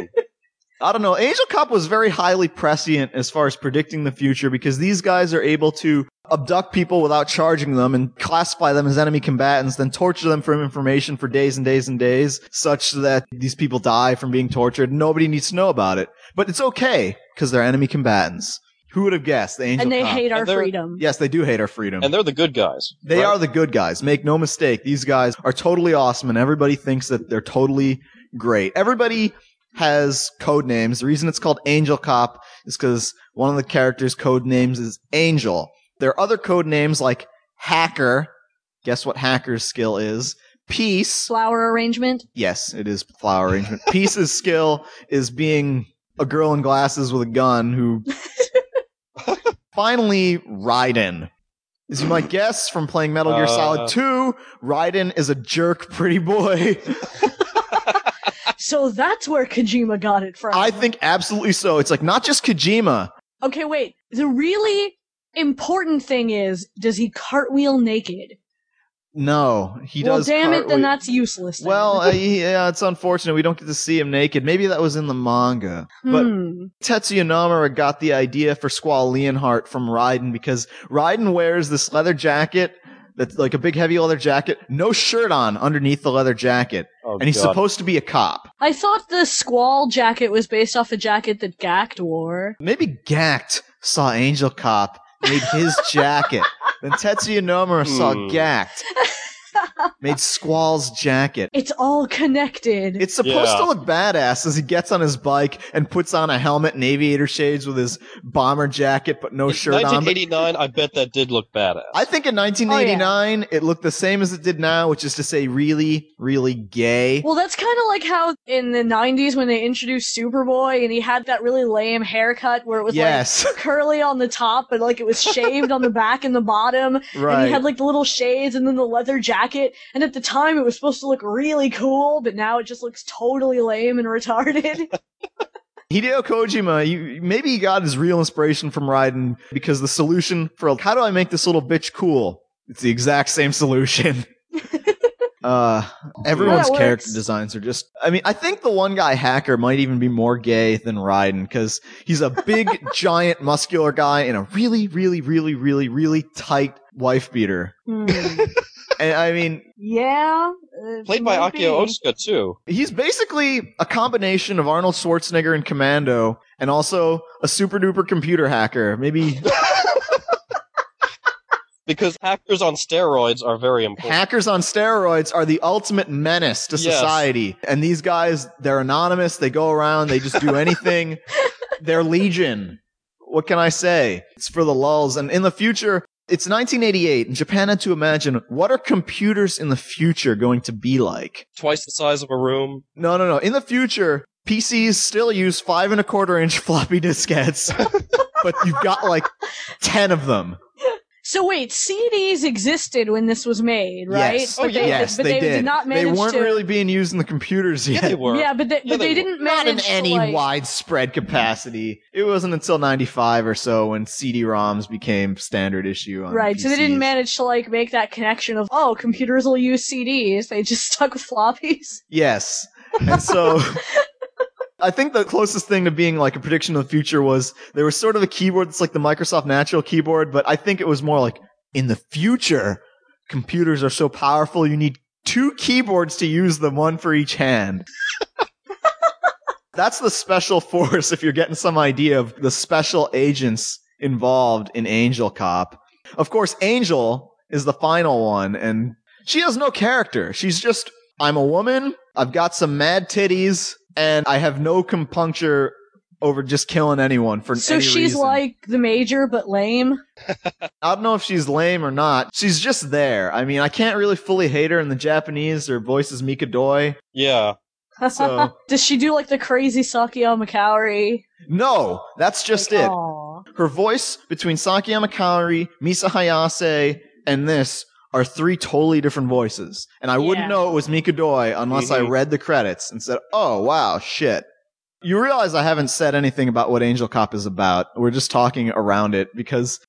I don't know. Angel Cop was very highly prescient as far as predicting the future because these guys are able to abduct people without charging them and classify them as enemy combatants, then torture them for information for days and days and days, such that these people die from being tortured. Nobody needs to know about it. But it's okay because they're enemy combatants. Who would have guessed? The Angel and they Cop. hate our freedom. Yes, they do hate our freedom. And they're the good guys. They right? are the good guys. Make no mistake. These guys are totally awesome and everybody thinks that they're totally great. Everybody has code names. The reason it's called Angel Cop is because one of the characters' code names is Angel. There are other code names like Hacker. Guess what Hacker's skill is? Peace. Flower arrangement. Yes, it is flower arrangement. Peace's skill is being a girl in glasses with a gun who finally Raiden. As you might guess from playing Metal Gear Uh. Solid 2, Raiden is a jerk pretty boy. So that's where Kojima got it from. I think absolutely so. It's like not just Kojima. Okay, wait. The really important thing is, does he cartwheel naked? No, he well, does. Well, damn it, then that's useless. then. Well, uh, yeah, it's unfortunate we don't get to see him naked. Maybe that was in the manga. But Hmm. Tetsuya Nomura got the idea for Squall Leonhardt from Raiden because Raiden wears this leather jacket that's like a big heavy leather jacket, no shirt on underneath the leather jacket. Oh, and he's God. supposed to be a cop. I thought the Squall jacket was based off a jacket that Gackt wore. Maybe Gackt saw Angel Cop, made his jacket. Then Tetsuya Nomura saw Hmm. Gackt, made Squall's jacket. It's all connected. It's supposed Yeah. to look badass as he gets on his bike and puts on a helmet and aviator shades with his bomber jacket but no In shirt on. 1989, I bet that did look badass. I think in 1989 it looked the same as it did now, which is to say really, really gay. Well, that's kind of like how in the 90s when they introduced Superboy and he had that really lame haircut where it was Yes. like curly on the top but like it was shaved on the back and the bottom. Right. And he had like the little shades and then the leather jacket. And at the time it was supposed to look really cool, but now it just looks totally lame and retarded. Hideo Kojima, you, maybe he got his real inspiration from Raiden because the solution for how do I make this little bitch cool? It's the exact same solution. Uh, everyone's That character designs are just. I mean, I think the one guy hacker might even be more gay than Raiden because he's a big, giant, muscular guy in a really, really, really, really, really tight wife beater. Hmm. And I mean, yeah. uh, Played by Akio be. Otsuka, too. he's basically a combination of Arnold Schwarzenegger and Commando, and also a super duper computer hacker. Maybe Because hackers on steroids are very important. hackers on steroids are the ultimate menace to Yes. society. And these guys, they're anonymous. They go around. They just do anything. they're legion. What can I say? It's for the lulls. And in the future, it's 1988, and Japan had to imagine what are computers in the future going to be like? Twice the size of a room. No, no, no. In the future, PCs still use five and a quarter inch floppy diskettes, but you've got like 10 of them. So wait, CDs existed when this was made, right? Yes, But oh, they, yes, but they, they, did. not they weren't to. really being used in the computers yet. Yeah, they were. Yeah, but they, Yeah, but they they, didn't Not in any to, like, widespread capacity. It wasn't until 95 or so when CD-ROMs became standard issue on Right, so they didn't manage to like make that connection of oh, computers will use CDs. They just stuck with floppies. Yes. And so I think the closest thing to being like a prediction of the future was there was sort of a keyboard that's like the Microsoft Natural keyboard, but I think it was more like in the future, computers are so powerful you need two keyboards to use them, one for each hand. That's the special force if you're getting some idea of the special agents involved in Angel Cop. Of course, Angel is the final one, and she has no character. She's just, I'm a woman, I've got some mad titties, and I have no compuncture over just killing anyone for So any she's reason. like the major but lame. I don't know if she's lame or not. She's just there. I mean, I can't really fully hate her in the Japanese. Her voice is Mika Doi. Yeah. So- Does she do like the crazy Sakiyama Kaori? No, that's just it. Aw. Her voice between Sakiyama Kaori, Misa Hayase, and this are three totally different voices. And I wouldn't Yeah. know it was Mika Doi unless I Mhm. read the credits and said, oh, wow, shit. You realize I haven't said anything about what Angel Cop is about. We're just talking around it because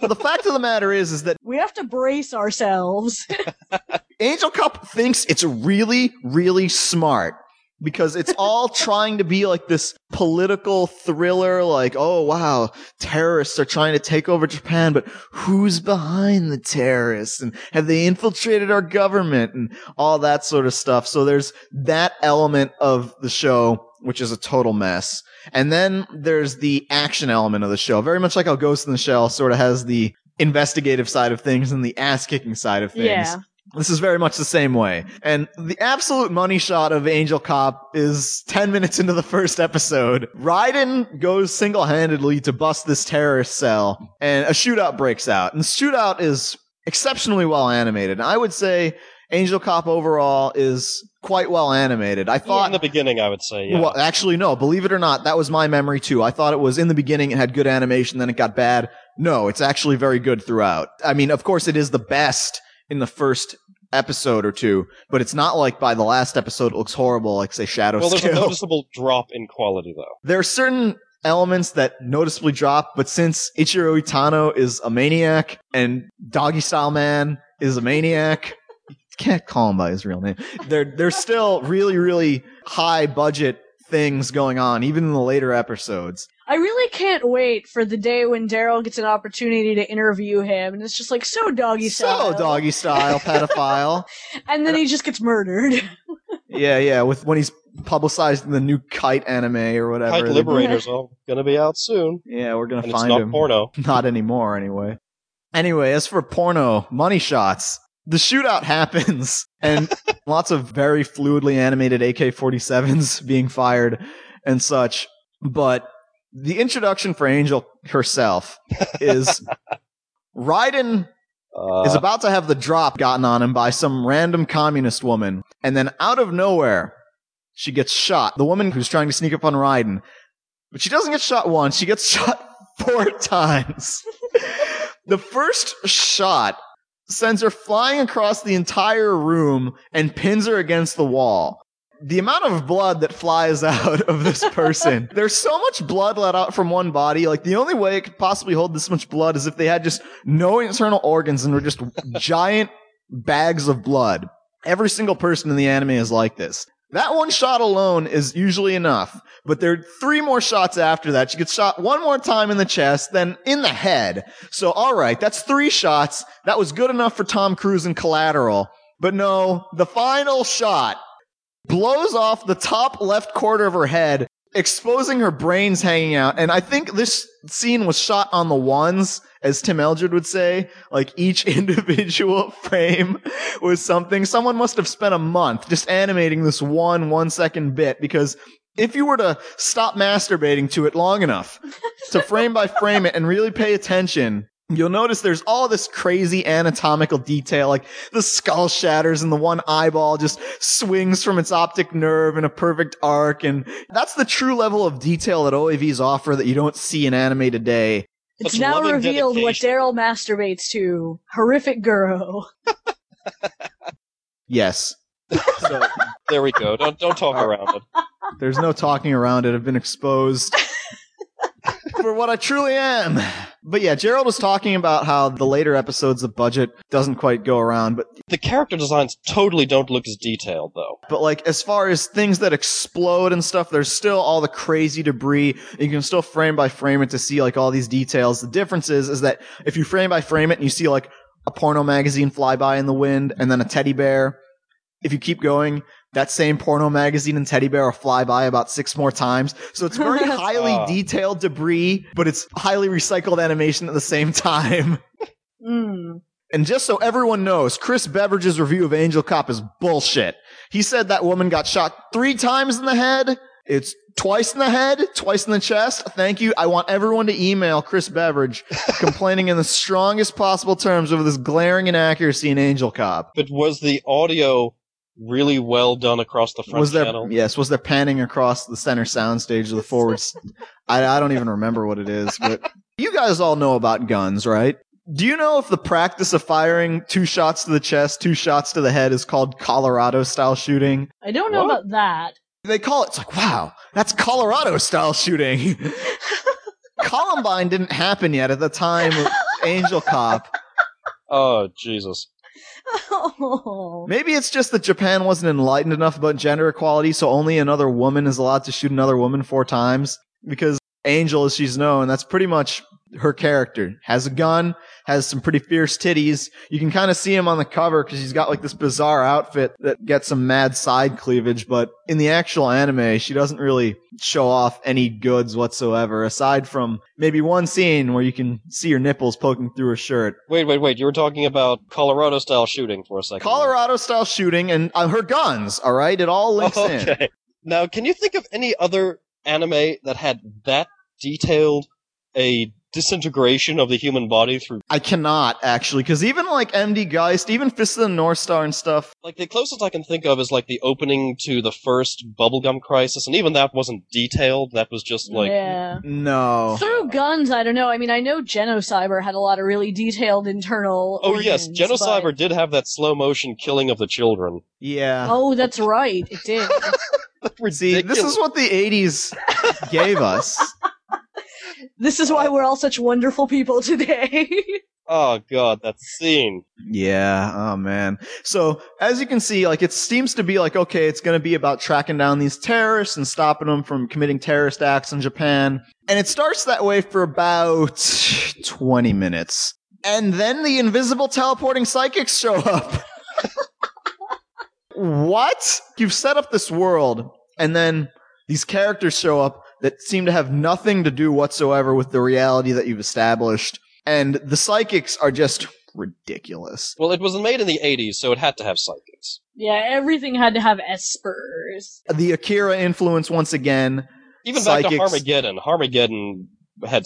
Well, the fact of the matter is, is that We have to brace ourselves. Angel Cop thinks it's really, really smart because it's all trying to be like this political thriller, like, oh wow, terrorists are trying to take over Japan, but who's behind the terrorists? And have they infiltrated our government and all that sort of stuff? So there's that element of the show, which is a total mess. And then there's the action element of the show, very much like how Ghost in the Shell sort of has the investigative side of things and the ass kicking side of things. Yeah. This is very much the same way. And the absolute money shot of Angel Cop is 10 minutes into the first episode. Raiden goes single-handedly to bust this terrorist cell and a shootout breaks out. And the shootout is exceptionally well animated. And I would say Angel Cop overall is quite well animated. I thought in the beginning, I would say, yeah. well, actually, no. Believe it or not, that was my memory too. I thought it was in the beginning it had good animation, then it got bad. No, it's actually very good throughout. I mean, of course, it is the best in the first episode or two, but it's not like by the last episode it looks horrible, like say Shadow well, there's a noticeable drop in quality, though. there are certain elements that noticeably drop, but since Ichiro Itano is a maniac and Doggy Style Man is a maniac, you can't call him by his real name. There, there's still really, really high budget things going on, even in the later episodes. I really can't wait for the day when Daryl gets an opportunity to interview him, and it's just like so doggy style. So doggy style, pedophile. and then he just gets murdered. Yeah, yeah. With when he's publicized in the new Kite anime or whatever. Kite Liberators are gonna be out soon. Yeah, we're gonna And it's find not him. porno. Not anymore, anyway. Anyway, as for porno money shots, the shootout happens, and lots of very fluidly animated AK-47s being fired and such. But the introduction for Angel herself is Raiden Uh, is about to have the drop gotten on him by some random communist woman, and then out of nowhere, she gets shot. The woman who's trying to sneak up on Raiden, but she doesn't get shot once; she gets shot four times. the first shot sends her flying across the entire room and pins her against the wall. The amount of blood that flies out of this person, there's so much blood let out from one body. Like the only way it could possibly hold this much blood is if they had just no internal organs and were just giant bags of blood. Every single person in the anime is like this. That one shot alone is usually enough, but there are three more shots after that. She gets shot one more time in the chest, then in the head. So, alright, that's three shots. That was good enough for Tom Cruise in Collateral. But no, the final shot blows off the top left quarter of her head, exposing her brains hanging out. And I think this scene was shot on the ones, as Tim Eldred would say. Like each individual frame was something. Someone must have spent a month just animating this one one second bit because if you were to stop masturbating to it long enough to frame by frame it and really pay attention, You'll notice there's all this crazy anatomical detail, like the skull shatters and the one eyeball just swings from its optic nerve in a perfect arc. And that's the true level of detail that OAVs offer that you don't see in anime today. It's Such now revealed what. Daryl masturbates to. Horrific Guro. Yes. So there we go. Don't don't talk around it. there's no talking around it. I've been exposed for what I truly am. But yeah, Gerald was talking about how the later episodes, the budget doesn't quite go around, but The character designs totally don't look as detailed, though. But like as far as things that explode and stuff, there's still all the crazy debris. You can still frame by frame it to see like all these details. The difference is is that if you frame by frame it and you see like a porno magazine fly by in the wind and then a teddy bear, if you keep going, that same porno magazine and teddy bear will fly by about six more times. So it's very highly Ah. detailed debris, but it's highly recycled animation at the same time. Mm. And just so everyone knows, Chris Beveridge's review of Angel Cop is bullshit. He said that woman got shot three times in the head. It's twice in the head, twice in the chest. Thank you. I want everyone to email Chris Beveridge complaining in the strongest possible terms over this glaring inaccuracy in Angel Cop. But was the audio really well done across the front Was there, channel? yes, was there panning across the center soundstage of the forwards? I, I don't even remember what it is, but you guys all know about guns, right? Do you know if the practice of firing two shots to the chest, two shots to the head is called Colorado style shooting? I don't know about that. They call it, it's like, wow, that's Colorado style shooting. Columbine didn't happen yet at the time of Angel Cop. Oh Jesus! Maybe it's just that Japan wasn't enlightened enough about gender equality, so only another woman is allowed to shoot another woman four times. Because Angel, as she's known, that's pretty much her character. Has a gun, has some pretty fierce titties. You can kind of see him on the cover because he's got like this bizarre outfit that gets some mad side cleavage, but in the actual anime, she doesn't really show off any goods whatsoever, aside from maybe one scene where you can see her nipples poking through her shirt. Wait, wait, wait! You were talking about Colorado style shooting for a second. Colorado style shooting and uh, her guns, alright? It all links in. Okay. Now, can you think of any other anime that had that detailed a disintegration of the human body through? I cannot actually, because even like MD Geist, even Fist of the North Star and stuff. Like the closest I can think of is like the opening to the first Bubblegum Crisis, and even that wasn't detailed. That was just like yeah. No. Through guns, I don't know. I mean, I know Genocyber had a lot of really detailed internal. Oh yes, organs, Genocyber but- did have that slow motion killing of the children. Yeah. Oh, that's right. It did. See, this is what the 80s gave us. this is why we're all such wonderful people today. Oh god, that scene. Yeah, oh man. So, as you can see, like, it seems to be like, okay, it's gonna be about tracking down these terrorists and stopping them from committing terrorist acts in Japan. And it starts that way for about 20 minutes. And then the invisible teleporting psychics show up. what? You've set up this world, and then these characters show up that seem to have nothing to do whatsoever with the reality that you've established. And the psychics are just ridiculous. Well, it was made in the 80s, so it had to have psychics. yeah, everything had to have espers. The Akira influence once again. Even back to Psychics- Armageddon. Armageddon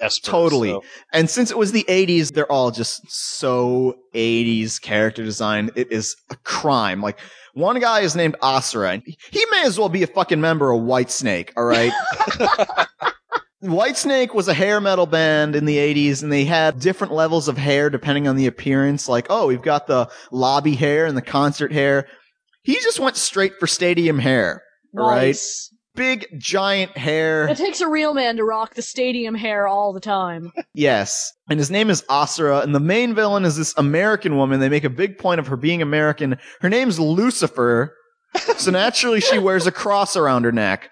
had s- Totally. so- And since it was the 80s, they're all just so 80s character design. It is a crime. Like, one guy is named Asura. and He may as well be a fucking member of Whitesnake, alright? Whitesnake was a hair metal band in the 80s and they had different levels of hair depending on the appearance. Like, oh, we've got the lobby hair and the concert hair. He just went straight for stadium hair, alright? Nice. Big, giant hair. It takes a real man to rock the stadium hair all the time. Yes. And his name is Asura, and the main villain is this American woman. They make a big point of her being American. Her name's Lucifer. So naturally she wears a cross around her neck.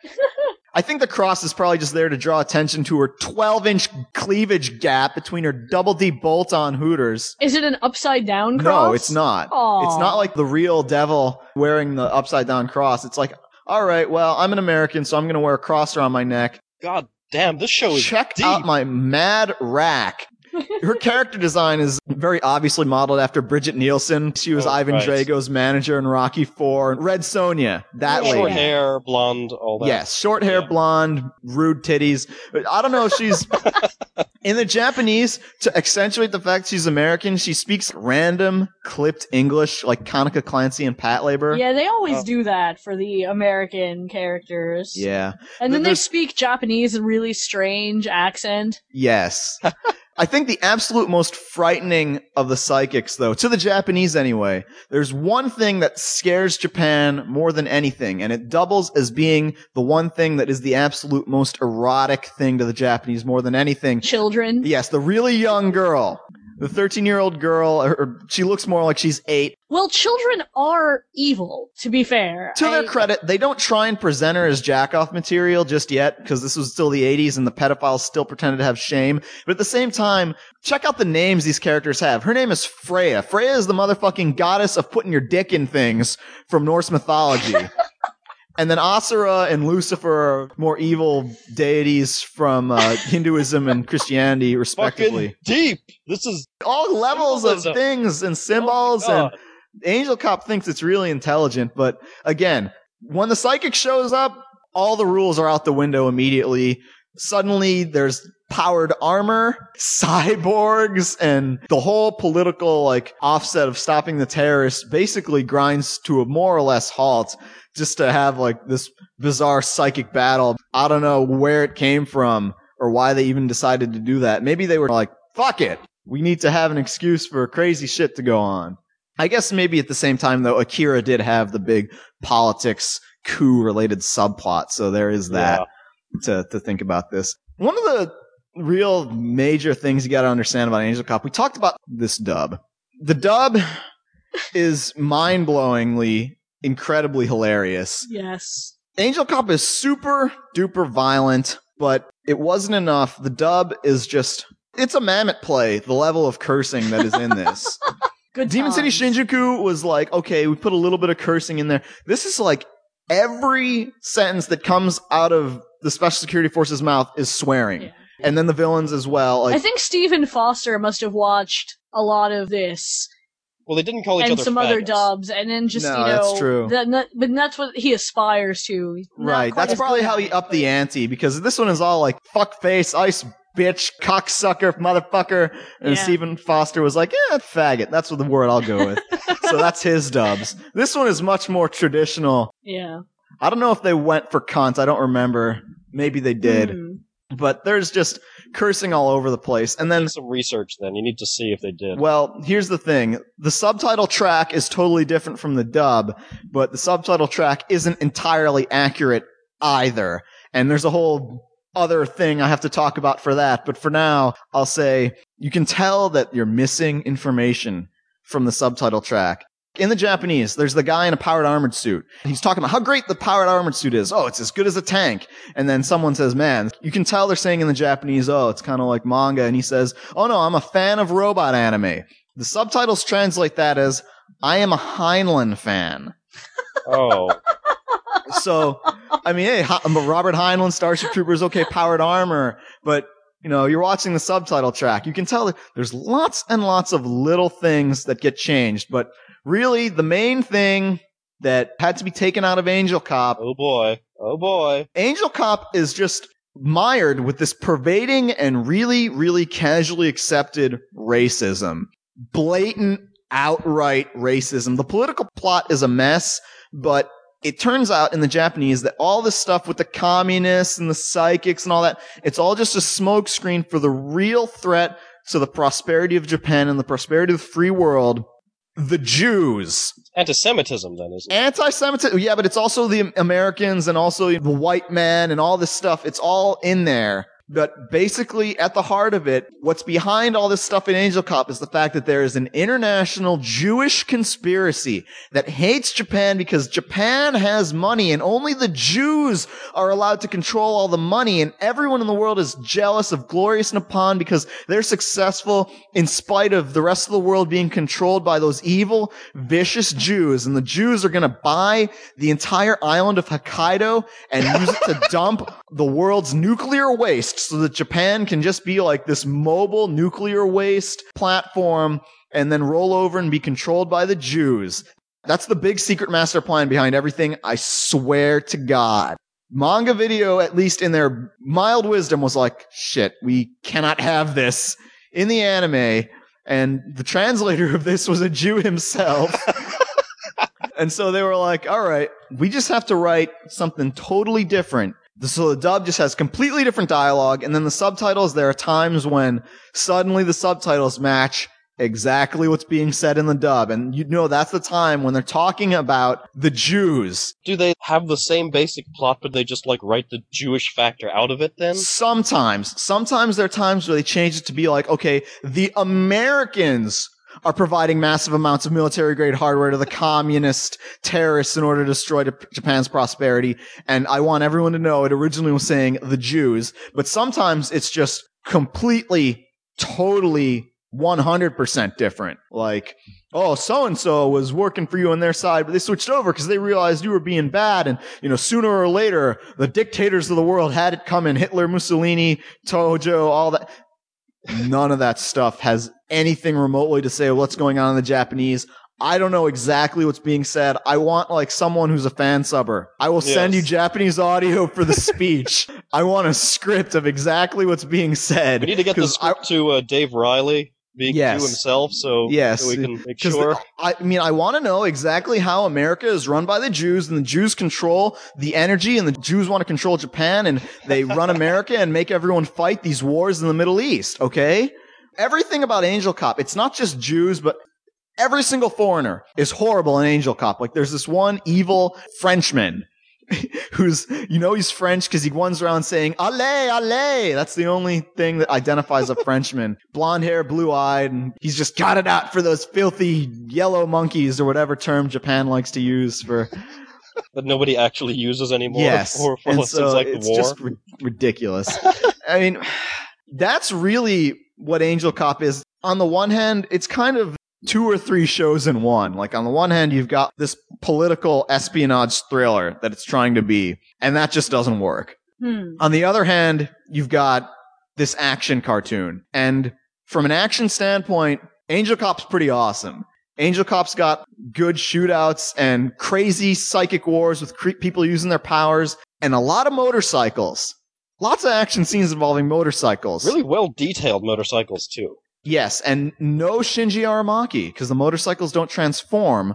I think the cross is probably just there to draw attention to her 12 inch cleavage gap between her double D bolt on hooters. Is it an upside down cross? No, it's not. Aw. It's not like the real devil wearing the upside down cross. It's like, all right, well, I'm an American, so I'm going to wear a cross around my neck. God damn, this show is Check deep. out my mad rack. Her character design is very obviously modeled after Brigitte Nielsen. She was Oh, Ivan right. Drago's manager in Rocky Four. Red Sonja, that Short lady. hair, blonde, all that. Yes, short hair, blonde, rude titties. I don't know if she's in the Japanese to accentuate the fact she's American. She speaks random clipped English like Kanuka Clancy and Patlabor. Yeah, they always Oh. do that for the American characters. Yeah. And then they speak Japanese in really strange accent. Yes. I think the absolute most frightening of the psychics, though, to the Japanese anyway, there's one thing that scares Japan more than anything, and it doubles as being the one thing that is the absolute most erotic thing to the Japanese more than anything. Children. Yes, the really young girl. The 13 year old girl, or, she looks more like she's eight. Well, children are evil, to be fair. To their credit, they don't try and present her as jack-off material just yet, because this was still the 80s and the pedophiles still pretended to have shame. But at the same time, check out the names these characters have. Her name is Freya. Freya is the motherfucking goddess of putting your dick in things from Norse mythology. and then Asura and Lucifer are more evil deities from uh, Hinduism and Christianity, respectively. Fucking deep. This is all levels of things and symbols and Angel Cop thinks it's really intelligent, but again, when the psychic shows up, all the rules are out the window immediately. Suddenly there's powered armor, cyborgs, and the whole political like offset of stopping the terrorists basically grinds to a more or less halt just to have like this bizarre psychic battle. I don't know where it came from or why they even decided to do that. Maybe they were like, fuck it. We need to have an excuse for crazy shit to go on. I guess maybe at the same time though, Akira did have the big politics coup related subplot, so there is that to to think about this. One of the real major things you got to understand about Angel Cop. We talked about this dub. The dub is mind blowingly, incredibly hilarious. Yes. Angel Cop is super duper violent, but it wasn't enough. The dub is just. It's a mammoth play, the level of cursing that is in this. Good Demon City Shinjuku was like, okay, we put a little bit of cursing in there. This is like every sentence that comes out of the Special Security Force's mouth is swearing. And then the villains as well. Like, I think Steven Foster must have watched a lot of this Well, they didn't call each other. and other some other dubs, and then just No, you know, that's true. That, that- but that's what he aspires to. Right. That's probably how he it. upped the ante because this one is all like fuck face, ice bitch, cocksucker, motherfucker. And Yeah. Steven Foster was like, yeah, faggot. That's what the word I'll go with. so that's his dubs. This one is much more traditional. Yeah. I don't know if they went for cunt. I don't remember. Maybe they did. Hmm. But there's just cursing all over the place. And then Some research then. You need to see if they did. well, here's the thing. The subtitle track is totally different from the dub, but the subtitle track isn't entirely accurate either. And there's a whole other thing I have to talk about for that. But for now, I'll say you can tell that you're missing information from the subtitle track. In the Japanese, there's the guy in a powered armored suit. He's talking about how great the powered armored suit is. Oh, it's as good as a tank. And then someone says, man, you can tell they're saying in the Japanese, oh, it's kind of like manga. And he says, oh no, I'm a fan of robot anime. The subtitles translate that as, I am a Heinlein fan. Oh. So, I mean, hey, Robert Heinlein, Starship Troopers, okay, powered armor, but you know, you're watching the subtitle track. You can tell that there's lots and lots of little things that get changed, but really the main thing that had to be taken out of Angel Cop. Oh boy. Oh boy. Angel Cop is just mired with this pervading and really, really casually accepted racism. Blatant, outright racism. The political plot is a mess, but it turns out in the Japanese that all this stuff with the communists and the psychics and all that, it's all just a smokescreen for the real threat to the prosperity of Japan and the prosperity of the free world. The Jews. Anti-Semitism then, isn't it? Anti-Semitism, yeah, but it's also the Americans and also the white men and all this stuff. It's all in there. But basically, at the heart of it, what's behind all this stuff in Angel Cop is the fact that there is an international Jewish conspiracy that hates Japan because Japan has money and only the Jews are allowed to control all the money and everyone in the world is jealous of glorious Nippon because they're successful in spite of the rest of the world being controlled by those evil, vicious Jews. And the Jews are going to buy the entire island of Hokkaido and use it to dump the world's nuclear waste so that Japan can just be like this mobile nuclear waste platform and then roll over and be controlled by the Jews. That's the big secret master plan behind everything. I swear to God. Manga video, at least in their mild wisdom, was like, shit, we cannot have this in the anime. And the translator of this was a Jew himself. and so they were like, all right, we just have to write something totally different. So the dub just has completely different dialogue. And then the subtitles, there are times when suddenly the subtitles match exactly what's being said in the dub. And you know that's the time when they're talking about the Jews. Do they have the same basic plot, but they just like write the Jewish factor out of it then? Sometimes, sometimes there are times where they change it to be like, okay, the Americans are providing massive amounts of military grade hardware to the communist terrorists in order to destroy Japan's prosperity. And I want everyone to know it originally was saying the Jews, but sometimes it's just completely, totally 100% different. Like, oh, so and so was working for you on their side, but they switched over because they realized you were being bad. And, you know, sooner or later, the dictators of the world had it coming Hitler, Mussolini, Tojo, all that. None of that stuff has anything remotely to say what's going on in the Japanese. I don't know exactly what's being said. I want like someone who's a fan subber. I will send you Japanese audio for the speech. I want a script of exactly what's being said. We need to get the 'Cause I- to uh, Dave Riley, being Yes. Jew himself, so, Yes, so we can make sure. the- I mean, I want to know exactly how America is run by the Jews, and the Jews control the energy, and the Jews want to control Japan, and they run America and make everyone fight these wars in the Middle East. Okay, everything about Angel Cop, it's not just Jews, but every single foreigner is horrible in Angel Cop. Like, there's this one evil Frenchman who's you know he's French because he runs around saying "Allez, allez." That's the only thing that identifies a Frenchman. Blonde hair, blue eyed, and he's just got it out for those filthy yellow monkeys or whatever term Japan likes to use for. that nobody actually uses anymore. Yes, for, for and so like it's war. just ri- ridiculous. I mean, that's really what Angel Cop is. On the one hand, it's kind of two or three shows in one. Like on the one hand, you've got this political espionage thriller that it's trying to be, and that just doesn't work. Hmm. On the other hand, you've got this action cartoon. And from an action standpoint, Angel Cop's pretty awesome. Angel Cop's got good shootouts and crazy psychic wars with cre- people using their powers and a lot of motorcycles. Lots of action scenes involving motorcycles. Really well detailed motorcycles too. Yes, and no Shinji Aramaki because the motorcycles don't transform,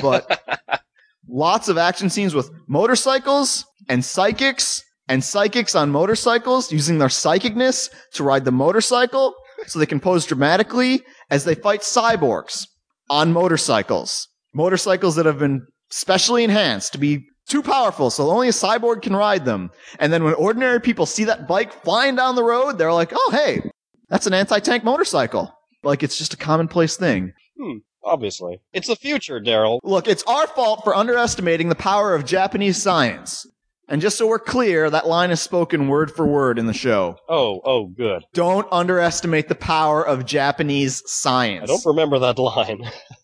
but lots of action scenes with motorcycles and psychics and psychics on motorcycles using their psychicness to ride the motorcycle so they can pose dramatically as they fight cyborgs on motorcycles. Motorcycles that have been specially enhanced to be too powerful so only a cyborg can ride them. And then when ordinary people see that bike flying down the road, they're like, oh hey, that's an anti-tank motorcycle. Like it's just a commonplace thing. Hmm. Obviously, it's the future, Daryl. Look, it's our fault for underestimating the power of Japanese science. And just so we're clear, that line is spoken word for word in the show. Oh, oh, good. Don't underestimate the power of Japanese science. I don't remember that line.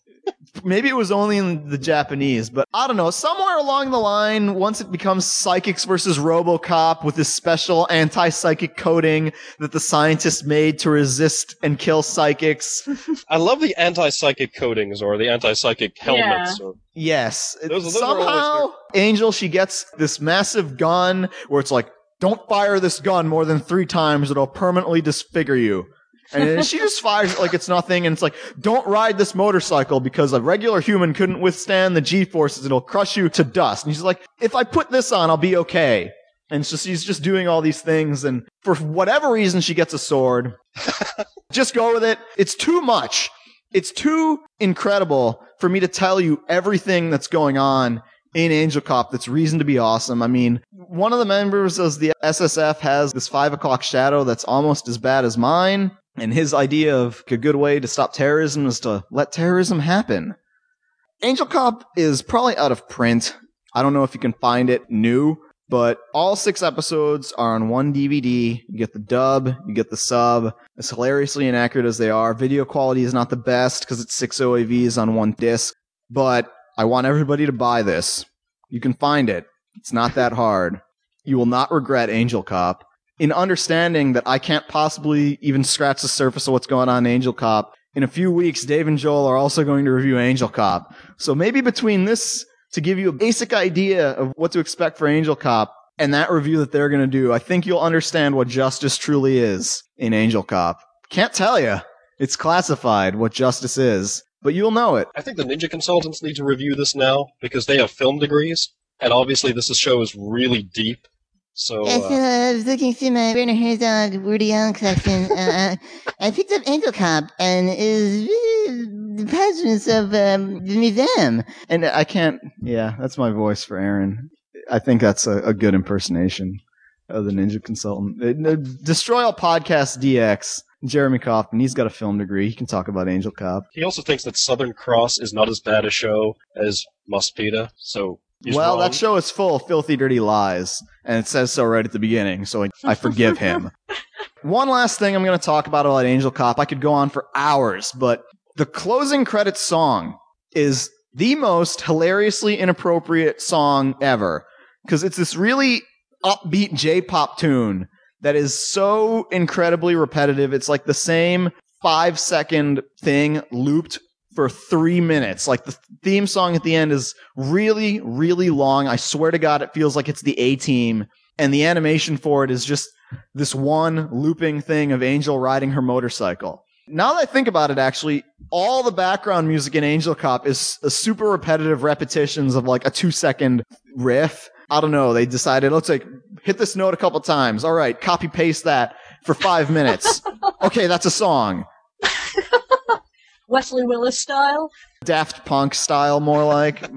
Maybe it was only in the Japanese, but I don't know. Somewhere along the line, once it becomes psychics versus Robocop with this special anti-psychic coating that the scientists made to resist and kill psychics. I love the anti-psychic coatings or the anti-psychic helmets. Or, Yes. Those- those Somehow, Angel, she gets this massive gun where it's like, don't fire this gun more than three times. It'll permanently disfigure you. And she just fires it like it's nothing. And it's like, don't ride this motorcycle because a regular human couldn't withstand the G forces. It'll crush you to dust. And she's like, if I put this on, I'll be okay. And so she's just doing all these things. And for whatever reason, she gets a sword. just go with it. It's too much. It's too incredible for me to tell you everything that's going on in Angel Cop that's reason to be awesome. I mean, one of the members of the SSF has this five o'clock shadow that's almost as bad as mine. And his idea of a good way to stop terrorism is to let terrorism happen. Angel Cop is probably out of print. I don't know if you can find it new, but all six episodes are on one DVD. You get the dub, you get the sub. As hilariously inaccurate as they are, video quality is not the best because it's six OAVs on one disc, but I want everybody to buy this. You can find it. It's not that hard. You will not regret Angel Cop. In understanding that I can't possibly even scratch the surface of what's going on in Angel Cop, in a few weeks, Dave and Joel are also going to review Angel Cop. So maybe between this to give you a basic idea of what to expect for Angel Cop and that review that they're going to do, I think you'll understand what justice truly is in Angel Cop. Can't tell you. It's classified what justice is, but you'll know it. I think the Ninja Consultants need to review this now because they have film degrees, and obviously this show is really deep. So Yes, uh, uh, I was looking through my Werner Herzog Woody Allen collection. uh, I picked up Angel Cop and it is really the presence of um, the museum. And I can't, yeah, that's my voice for Aaron. I think that's a, a good impersonation of the Ninja Consultant. Uh, Destroy All Podcast DX, Jeremy Kaufman, he's got a film degree. He can talk about Angel Cop. he also thinks that Southern Cross is not as bad a show as Mospeada. So he's well, wrong. that show is full of filthy, dirty lies, and it says so right at the beginning, so I, I forgive him. One last thing I'm going to talk about about Angel Cop. I could go on for hours, but the closing credits song is the most hilariously inappropriate song ever because it's this really upbeat J-pop tune that is so incredibly repetitive. It's like the same five second thing looped for three minutes. Like the theme song at the end is really, really long. I swear to God, it feels like it's the A team. And the animation for it is just this one looping thing of Angel riding her motorcycle. Now that I think about it, actually, all the background music in Angel Cop is a super repetitive repetitions of like a two second riff. I don't know. They decided, let's like hit this note a couple times. All right, copy paste that for five minutes. okay, that's a song. Wesley Willis style. Daft Punk style, more like.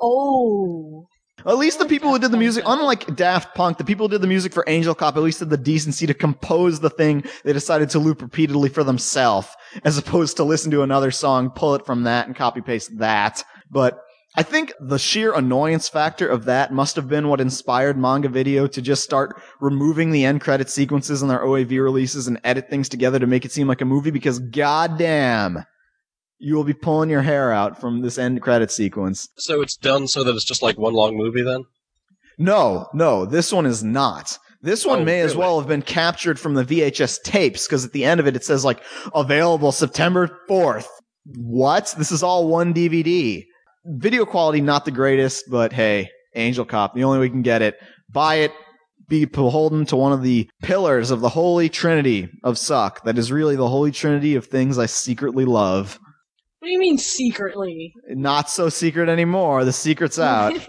Oh. At least the people who did the music, unlike Daft Punk, the people who did the music for Angel Cop at least had the decency to compose the thing they decided to loop repeatedly for themselves, as opposed to listen to another song, pull it from that, and copy paste that. But I think the sheer annoyance factor of that must have been what inspired Manga Video to just start removing the end credit sequences in their OAV releases and edit things together to make it seem like a movie because goddamn, you will be pulling your hair out from this end credit sequence. So it's done so that it's just like one long movie then? No, no, this one is not. This one Oh, may as well have been captured from the VHS tapes because at the end of it it says like available September 4th. What? This is all one DVD. Video quality not the greatest, but hey, Angel Cop, the only way we can get it. Buy it. Be beholden to one of the pillars of the holy trinity of suck. That is really the holy trinity of things I secretly love. What do you mean secretly? Not so secret anymore. The secret's out.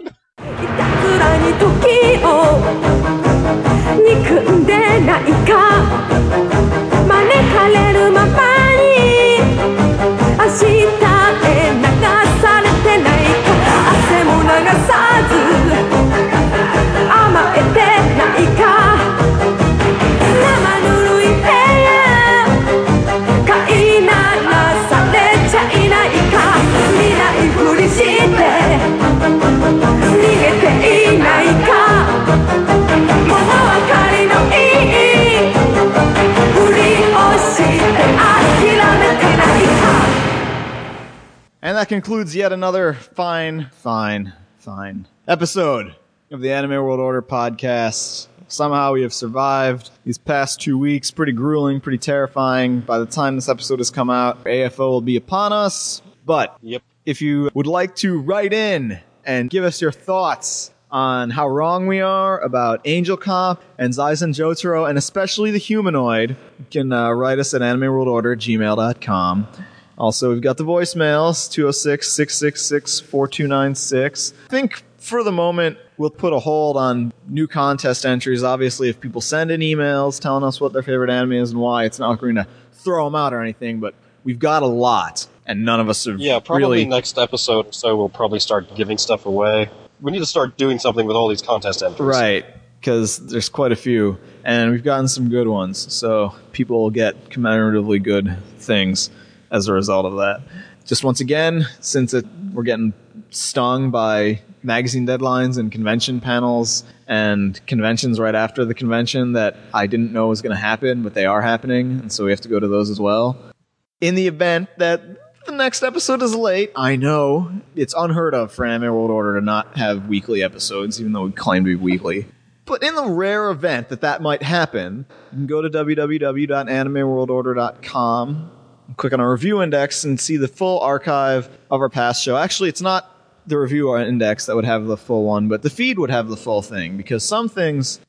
And that concludes yet another fine, fine, fine episode of the Anime World Order podcast. Somehow we have survived these past two weeks. Pretty grueling, pretty terrifying. By the time this episode has come out, AFO will be upon us. But Yep. if you would like to write in and give us your thoughts on how wrong we are about Angel Cop and Zaizen Jotaro, and especially the humanoid, you can uh, write us at animeworldorder at gmail.com. Also, we've got the voicemails 206 666 4296. I think for the moment, we'll put a hold on new contest entries. Obviously, if people send in emails telling us what their favorite anime is and why, it's not going to throw them out or anything, but we've got a lot, and none of us have Yeah, probably really. next episode or so we'll probably start giving stuff away. We need to start doing something with all these contest entries. Right, because there's quite a few, and we've gotten some good ones, so people will get commemoratively good things as a result of that. Just once again, since it, we're getting stung by magazine deadlines and convention panels and conventions right after the convention that I didn't know was going to happen, but they are happening, and so we have to go to those as well. In the event that the next episode is late, I know it's unheard of for Anime World Order to not have weekly episodes, even though we claim to be weekly. But in the rare event that that might happen, you can go to www.animeworldorder.com, click on our review index, and see the full archive of our past show. Actually, it's not the review index that would have the full one, but the feed would have the full thing because some things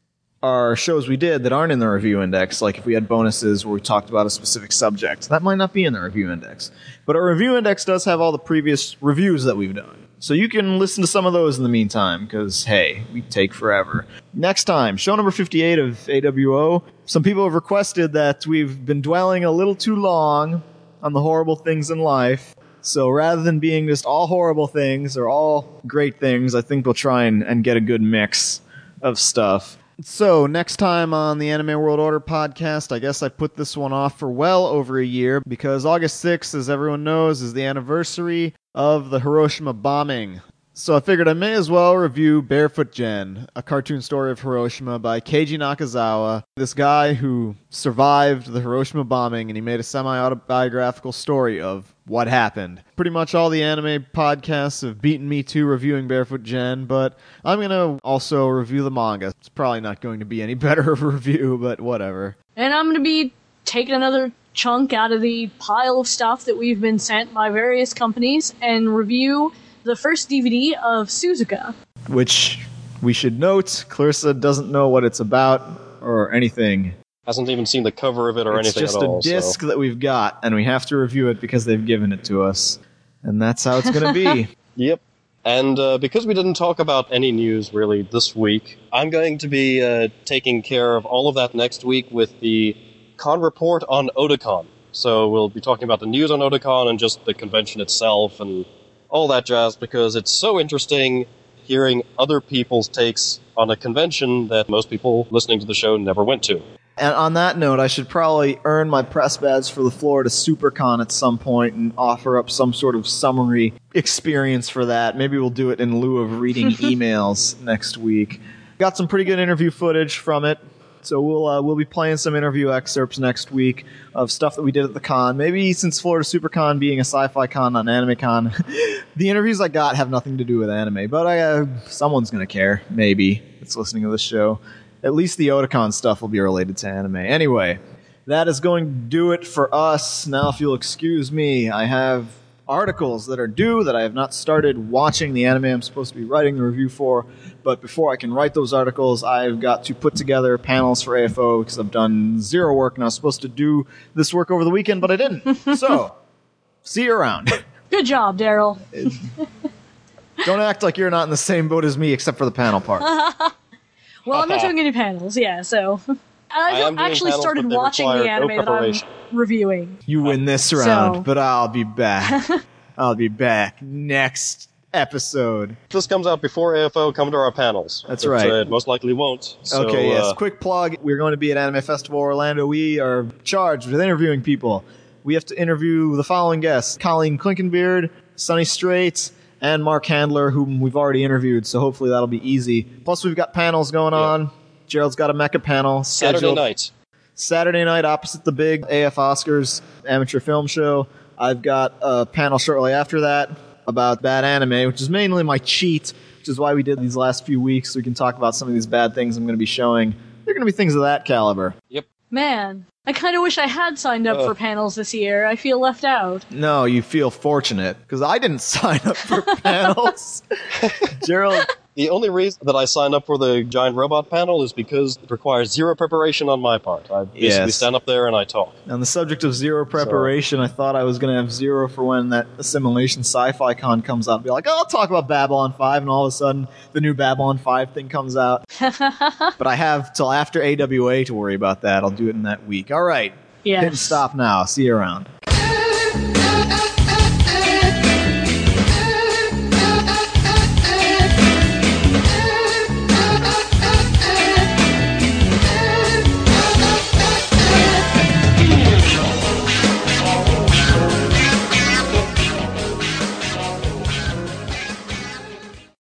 are shows we did that aren't in the review index. Like if we had bonuses where we talked about a specific subject, that might not be in the review index. But our review index does have all the previous reviews that we've done. So you can listen to some of those in the meantime, because hey, we take forever. Next time, show number 58 of AWO. Some people have requested that we've been dwelling a little too long on the horrible things in life. So rather than being just all horrible things or all great things, I think we'll try and, and get a good mix of stuff. So, next time on the Anime World Order podcast, I guess I put this one off for well over a year because August 6th, as everyone knows, is the anniversary of the Hiroshima bombing. So I figured I may as well review Barefoot Gen, a cartoon story of Hiroshima by Keiji Nakazawa, this guy who survived the Hiroshima bombing and he made a semi autobiographical story of what happened. Pretty much all the anime podcasts have beaten me to reviewing Barefoot Gen, but I'm going to also review the manga. It's probably not going to be any better of a review, but whatever. And I'm gonna be taking another chunk out of the pile of stuff that we've been sent by various companies and review the first DVD of Suzuka. Which we should note, Clarissa doesn't know what it's about or anything. Hasn't even seen the cover of it or it's anything just at all. a disc so. that we've got, and we have to review it because they've given it to us. And that's how it's going to be. Yep. And uh, because we didn't talk about any news really this week, I'm going to be uh, taking care of all of that next week with the con report on Otakon. So we'll be talking about the news on Otakon and just the convention itself and all that jazz because it's so interesting. hearing other people's takes on a convention that most people listening to the show never went to. And on that note, I should probably earn my press badge for the Florida SuperCon at some point and offer up some sort of summary experience for that. Maybe we'll do it in lieu of reading emails next week. Got some pretty good interview footage from it. So we'll uh, we'll be playing some interview excerpts next week of stuff that we did at the con. Maybe since Florida SuperCon being a sci-fi con, not an anime con, the interviews I got have nothing to do with anime. But I, uh, someone's gonna care. Maybe that's listening to this show. At least the Otakon stuff will be related to anime. Anyway, that is going to do it for us. Now, if you'll excuse me, I have articles that are due that I have not started watching the anime I'm supposed to be writing the review for. But before I can write those articles, I've got to put together panels for AFO because I've done zero work and I was supposed to do this work over the weekend, but I didn't. so, see you around. Good job, Daryl. Don't act like you're not in the same boat as me except for the panel part. well, I'm not doing any panels, yeah, so. I I actually panels, started watching the require no anime that I'm reviewing. You win this round, So- but I'll be back. I'll be back next episode. If this comes out before AFO, come to our panels. That's But, right. uh, it most likely won't. So, okay, yes. uh, Quick plug. We're going to be at Anime Festival Orlando. We are charged with interviewing people. We have to interview the following guests Colleen Klinkenbeard, Sonny Strait, and Mark Handler, whom we've already interviewed, so hopefully that'll be easy. Plus, we've got panels going on. Gerald's got a mecha panel. scheduled. Saturday night. Saturday night opposite the big AF Oscars amateur film show. I've got a panel shortly after that about bad anime, which is mainly my cheat, which is why we did these last few weeks so we can talk about some of these bad things I'm going to be showing. They're going to be things of that caliber. Yep. Man, I kind of wish I had signed up Ugh. for panels this year. I feel left out. No, you feel fortunate because I didn't sign up for panels. Gerald, The only reason that I signed up for the giant robot panel is because it requires zero preparation on my part. I basically Yes. stand up there and I talk. on the subject of zero preparation, I thought I was going to have zero for when that Assimilation Sci-Fi Con comes out. Be like, oh, I'll talk about Babylon 5, and all of a sudden the new Babylon 5 thing comes out. but I have till after AWA to worry about that. I'll do it in that week. All right. Yes. Hit stop now. See you around.